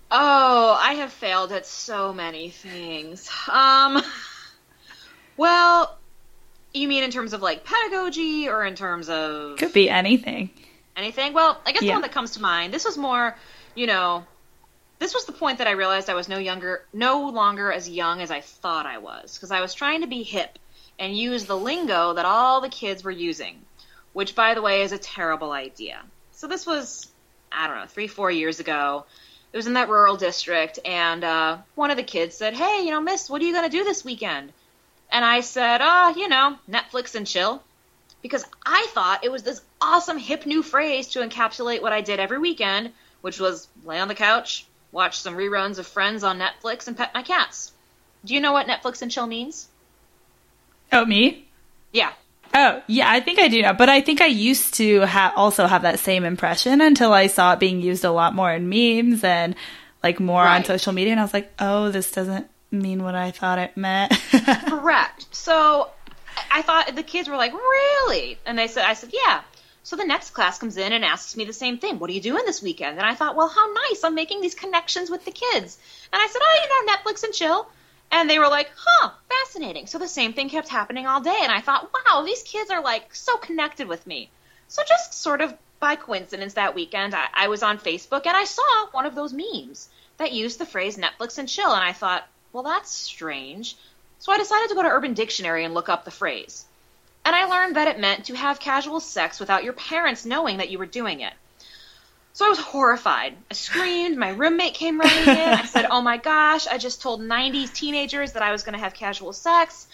Oh, I have failed at so many things. Um, well, you mean in terms of like pedagogy or in terms of could be anything. Anything? Well, I guess yeah. the one that comes to mind. This was more, you know, this was the point that I realized I was no younger, no longer as young as I thought I was, because I was trying to be hip and use the lingo that all the kids were using, which, by the way, is a terrible idea. So this was, I don't know, three, four years ago. It was in that rural district, and uh, one of the kids said, Hey, you know, miss, what are you going to do this weekend? And I said, Oh, you know, Netflix and chill. Because I thought it was this awesome, hip new phrase to encapsulate what I did every weekend, which was lay on the couch, watch some reruns of Friends on Netflix, and pet my cats. Do you know what Netflix and chill means? Oh, me? Yeah. Oh, yeah, I think I do know. But I think I used to ha- also have that same impression until I saw it being used a lot more in memes and like more right. on social media. And I was like, oh, this doesn't mean what I thought it meant. [LAUGHS] Correct. So I thought the kids were like, really? And they said, I said, yeah. So the next class comes in and asks me the same thing. What are you doing this weekend? And I thought, well, how nice. I'm making these connections with the kids. And I said, oh, you know, Netflix and chill. And they were like, huh, fascinating. So the same thing kept happening all day. And I thought, wow, these kids are like so connected with me. So just sort of by coincidence that weekend, I, I was on Facebook and I saw one of those memes that used the phrase Netflix and chill. And I thought, well, that's strange. So I decided to go to Urban Dictionary and look up the phrase. And I learned that it meant to have casual sex without your parents knowing that you were doing it. So I was horrified. I screamed. My roommate came running in. I said, "Oh my gosh! I just told 90 teenagers that I was going to have casual sex.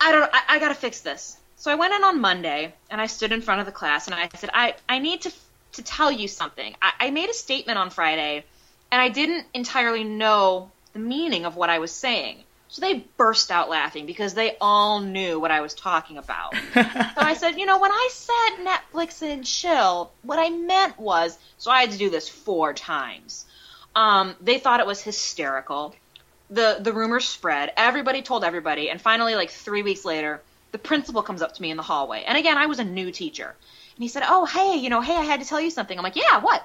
I don't. I, I got to fix this." So I went in on Monday and I stood in front of the class and I said, "I I need to to tell you something. I, I made a statement on Friday, and I didn't entirely know the meaning of what I was saying." So they burst out laughing because they all knew what I was talking about. [LAUGHS] so I said, you know, when I said Netflix and chill, what I meant was, so I had to do this four times. Um, they thought it was hysterical. The the rumor spread. Everybody told everybody, and finally, like three weeks later, the principal comes up to me in the hallway. And again, I was a new teacher. And he said, Oh, hey, you know, hey, I had to tell you something. I'm like, Yeah, what?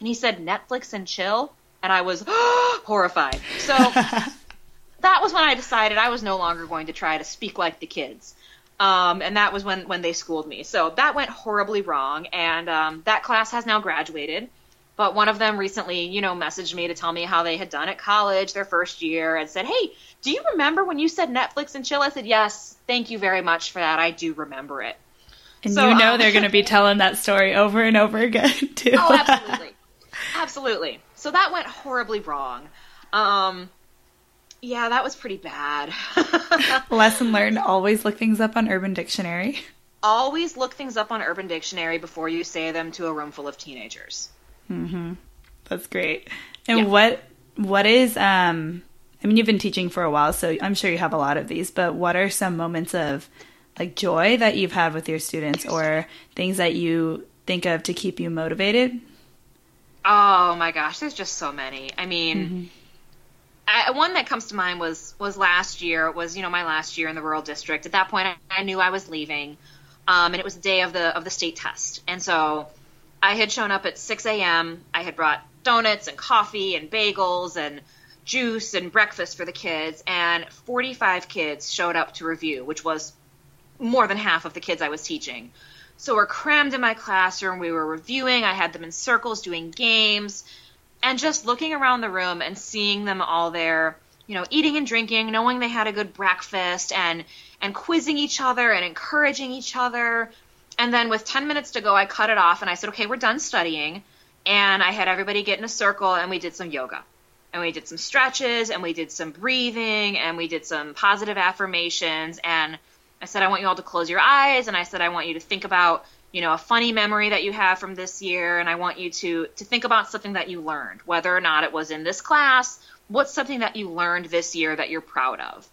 And he said, Netflix and chill. And I was [GASPS] horrified. So [LAUGHS] that was when I decided I was no longer going to try to speak like the kids. Um, and that was when, when they schooled me. So that went horribly wrong. And um, that class has now graduated. But one of them recently, you know, messaged me to tell me how they had done at college their first year and said, Hey, do you remember when you said Netflix and chill? I said, Yes, thank you very much for that. I do remember it. And so, you know um, they're going to be telling that story over and over again, [LAUGHS] too. oh, absolutely. Absolutely. So that went horribly wrong. Um, yeah, that was pretty bad. [LAUGHS] Lesson learned always look things up on Urban Dictionary. Always look things up on Urban Dictionary before you say them to a room full of teenagers. Mm-hmm. That's great. And yeah. what what is um I mean you've been teaching for a while so I'm sure you have a lot of these, but what are some moments of like joy that you've had with your students or things that you think of to keep you motivated? Oh my gosh, there's just so many. I mean, mm-hmm. I, one that comes to mind was was last year. Was you know my last year in the rural district. At that point, I, I knew I was leaving, um, and it was the day of the of the state test. And so I had shown up at 6 a.m. I had brought donuts and coffee and bagels and juice and breakfast for the kids, and 45 kids showed up to review, which was more than half of the kids I was teaching. So we're crammed in my classroom. We were reviewing. I had them in circles doing games and just looking around the room and seeing them all there, you know, eating and drinking, knowing they had a good breakfast and and quizzing each other and encouraging each other, and then with 10 minutes to go, I cut it off and I said, okay, we're done studying. And I had everybody get in a circle and we did some yoga. And we did some stretches and we did some breathing and we did some positive affirmations. And I said, I want you all to close your eyes. And I said, I want you to think about, you know, a funny memory that you have from this year. And I want you to, to think about something that you learned, whether or not it was in this class. What's something that you learned this year that you're proud of?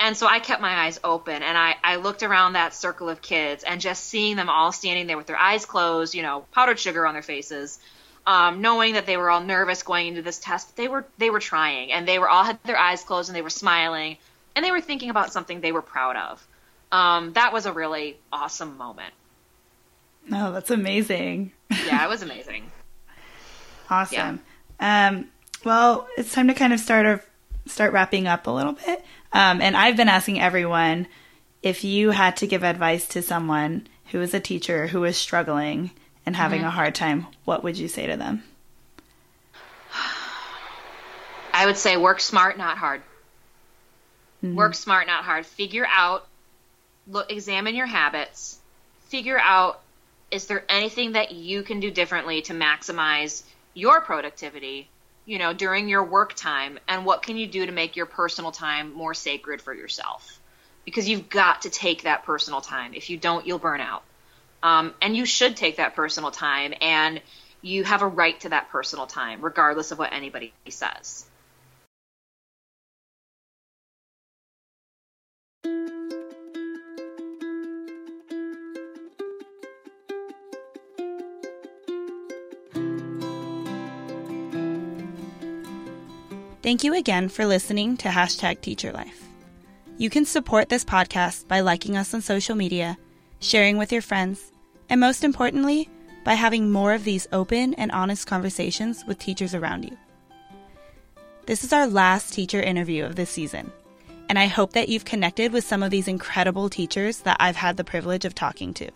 and so I kept my eyes open and I, I looked around that circle of kids and just seeing them all standing there with their eyes closed, you know, powdered sugar on their faces, um, knowing that they were all nervous going into this test, they were they were trying and they were all had their eyes closed and they were smiling and they were thinking about something they were proud of. Um, that was a really awesome moment. No, oh, that's amazing. yeah, it was amazing. [LAUGHS] awesome. Yeah. Um, well, it's time to kind of start start wrapping up a little bit. Um, and I've been asking everyone if you had to give advice to someone who is a teacher who is struggling and having mm-hmm. a hard time, what would you say to them? I would say work smart, not hard. Mm-hmm. Work smart, not hard. Figure out, look, examine your habits. Figure out is there anything that you can do differently to maximize your productivity you know, during your work time and what can you do to make your personal time more sacred for yourself? Because you've got to take that personal time. If you don't, you'll burn out. Um, and you should take that personal time and you have a right to that personal time, regardless of what anybody says. Thank you again for listening to Hashtag Teacher Life. You can support this podcast by liking us on social media, sharing with your friends, and most importantly, by having more of these open and honest conversations with teachers around you. This is our last teacher interview of this season, and I hope that you've connected with some of these incredible teachers that I've had the privilege of talking to.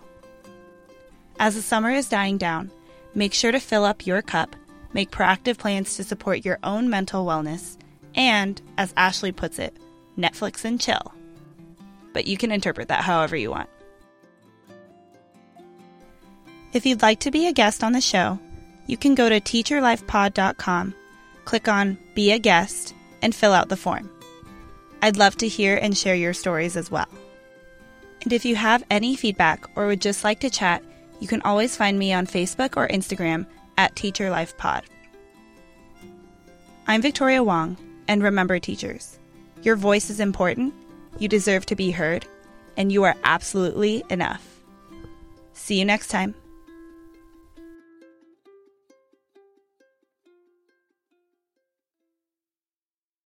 As the summer is dying down, make sure to fill up your cup make proactive plans to support your own mental wellness, and, as Ashley puts it, Netflix and chill. But you can interpret that however you want. If you'd like to be a guest on the show, you can go to teacherlifepod.com, click on Be a Guest, and fill out the form. I'd love to hear and share your stories as well. And if you have any feedback or would just like to chat, you can always find me on Facebook or Instagram at Teacher Life Pod. I'm Victoria Wong, and remember, teachers, your voice is important, you deserve to be heard, and you are absolutely enough. See you next time.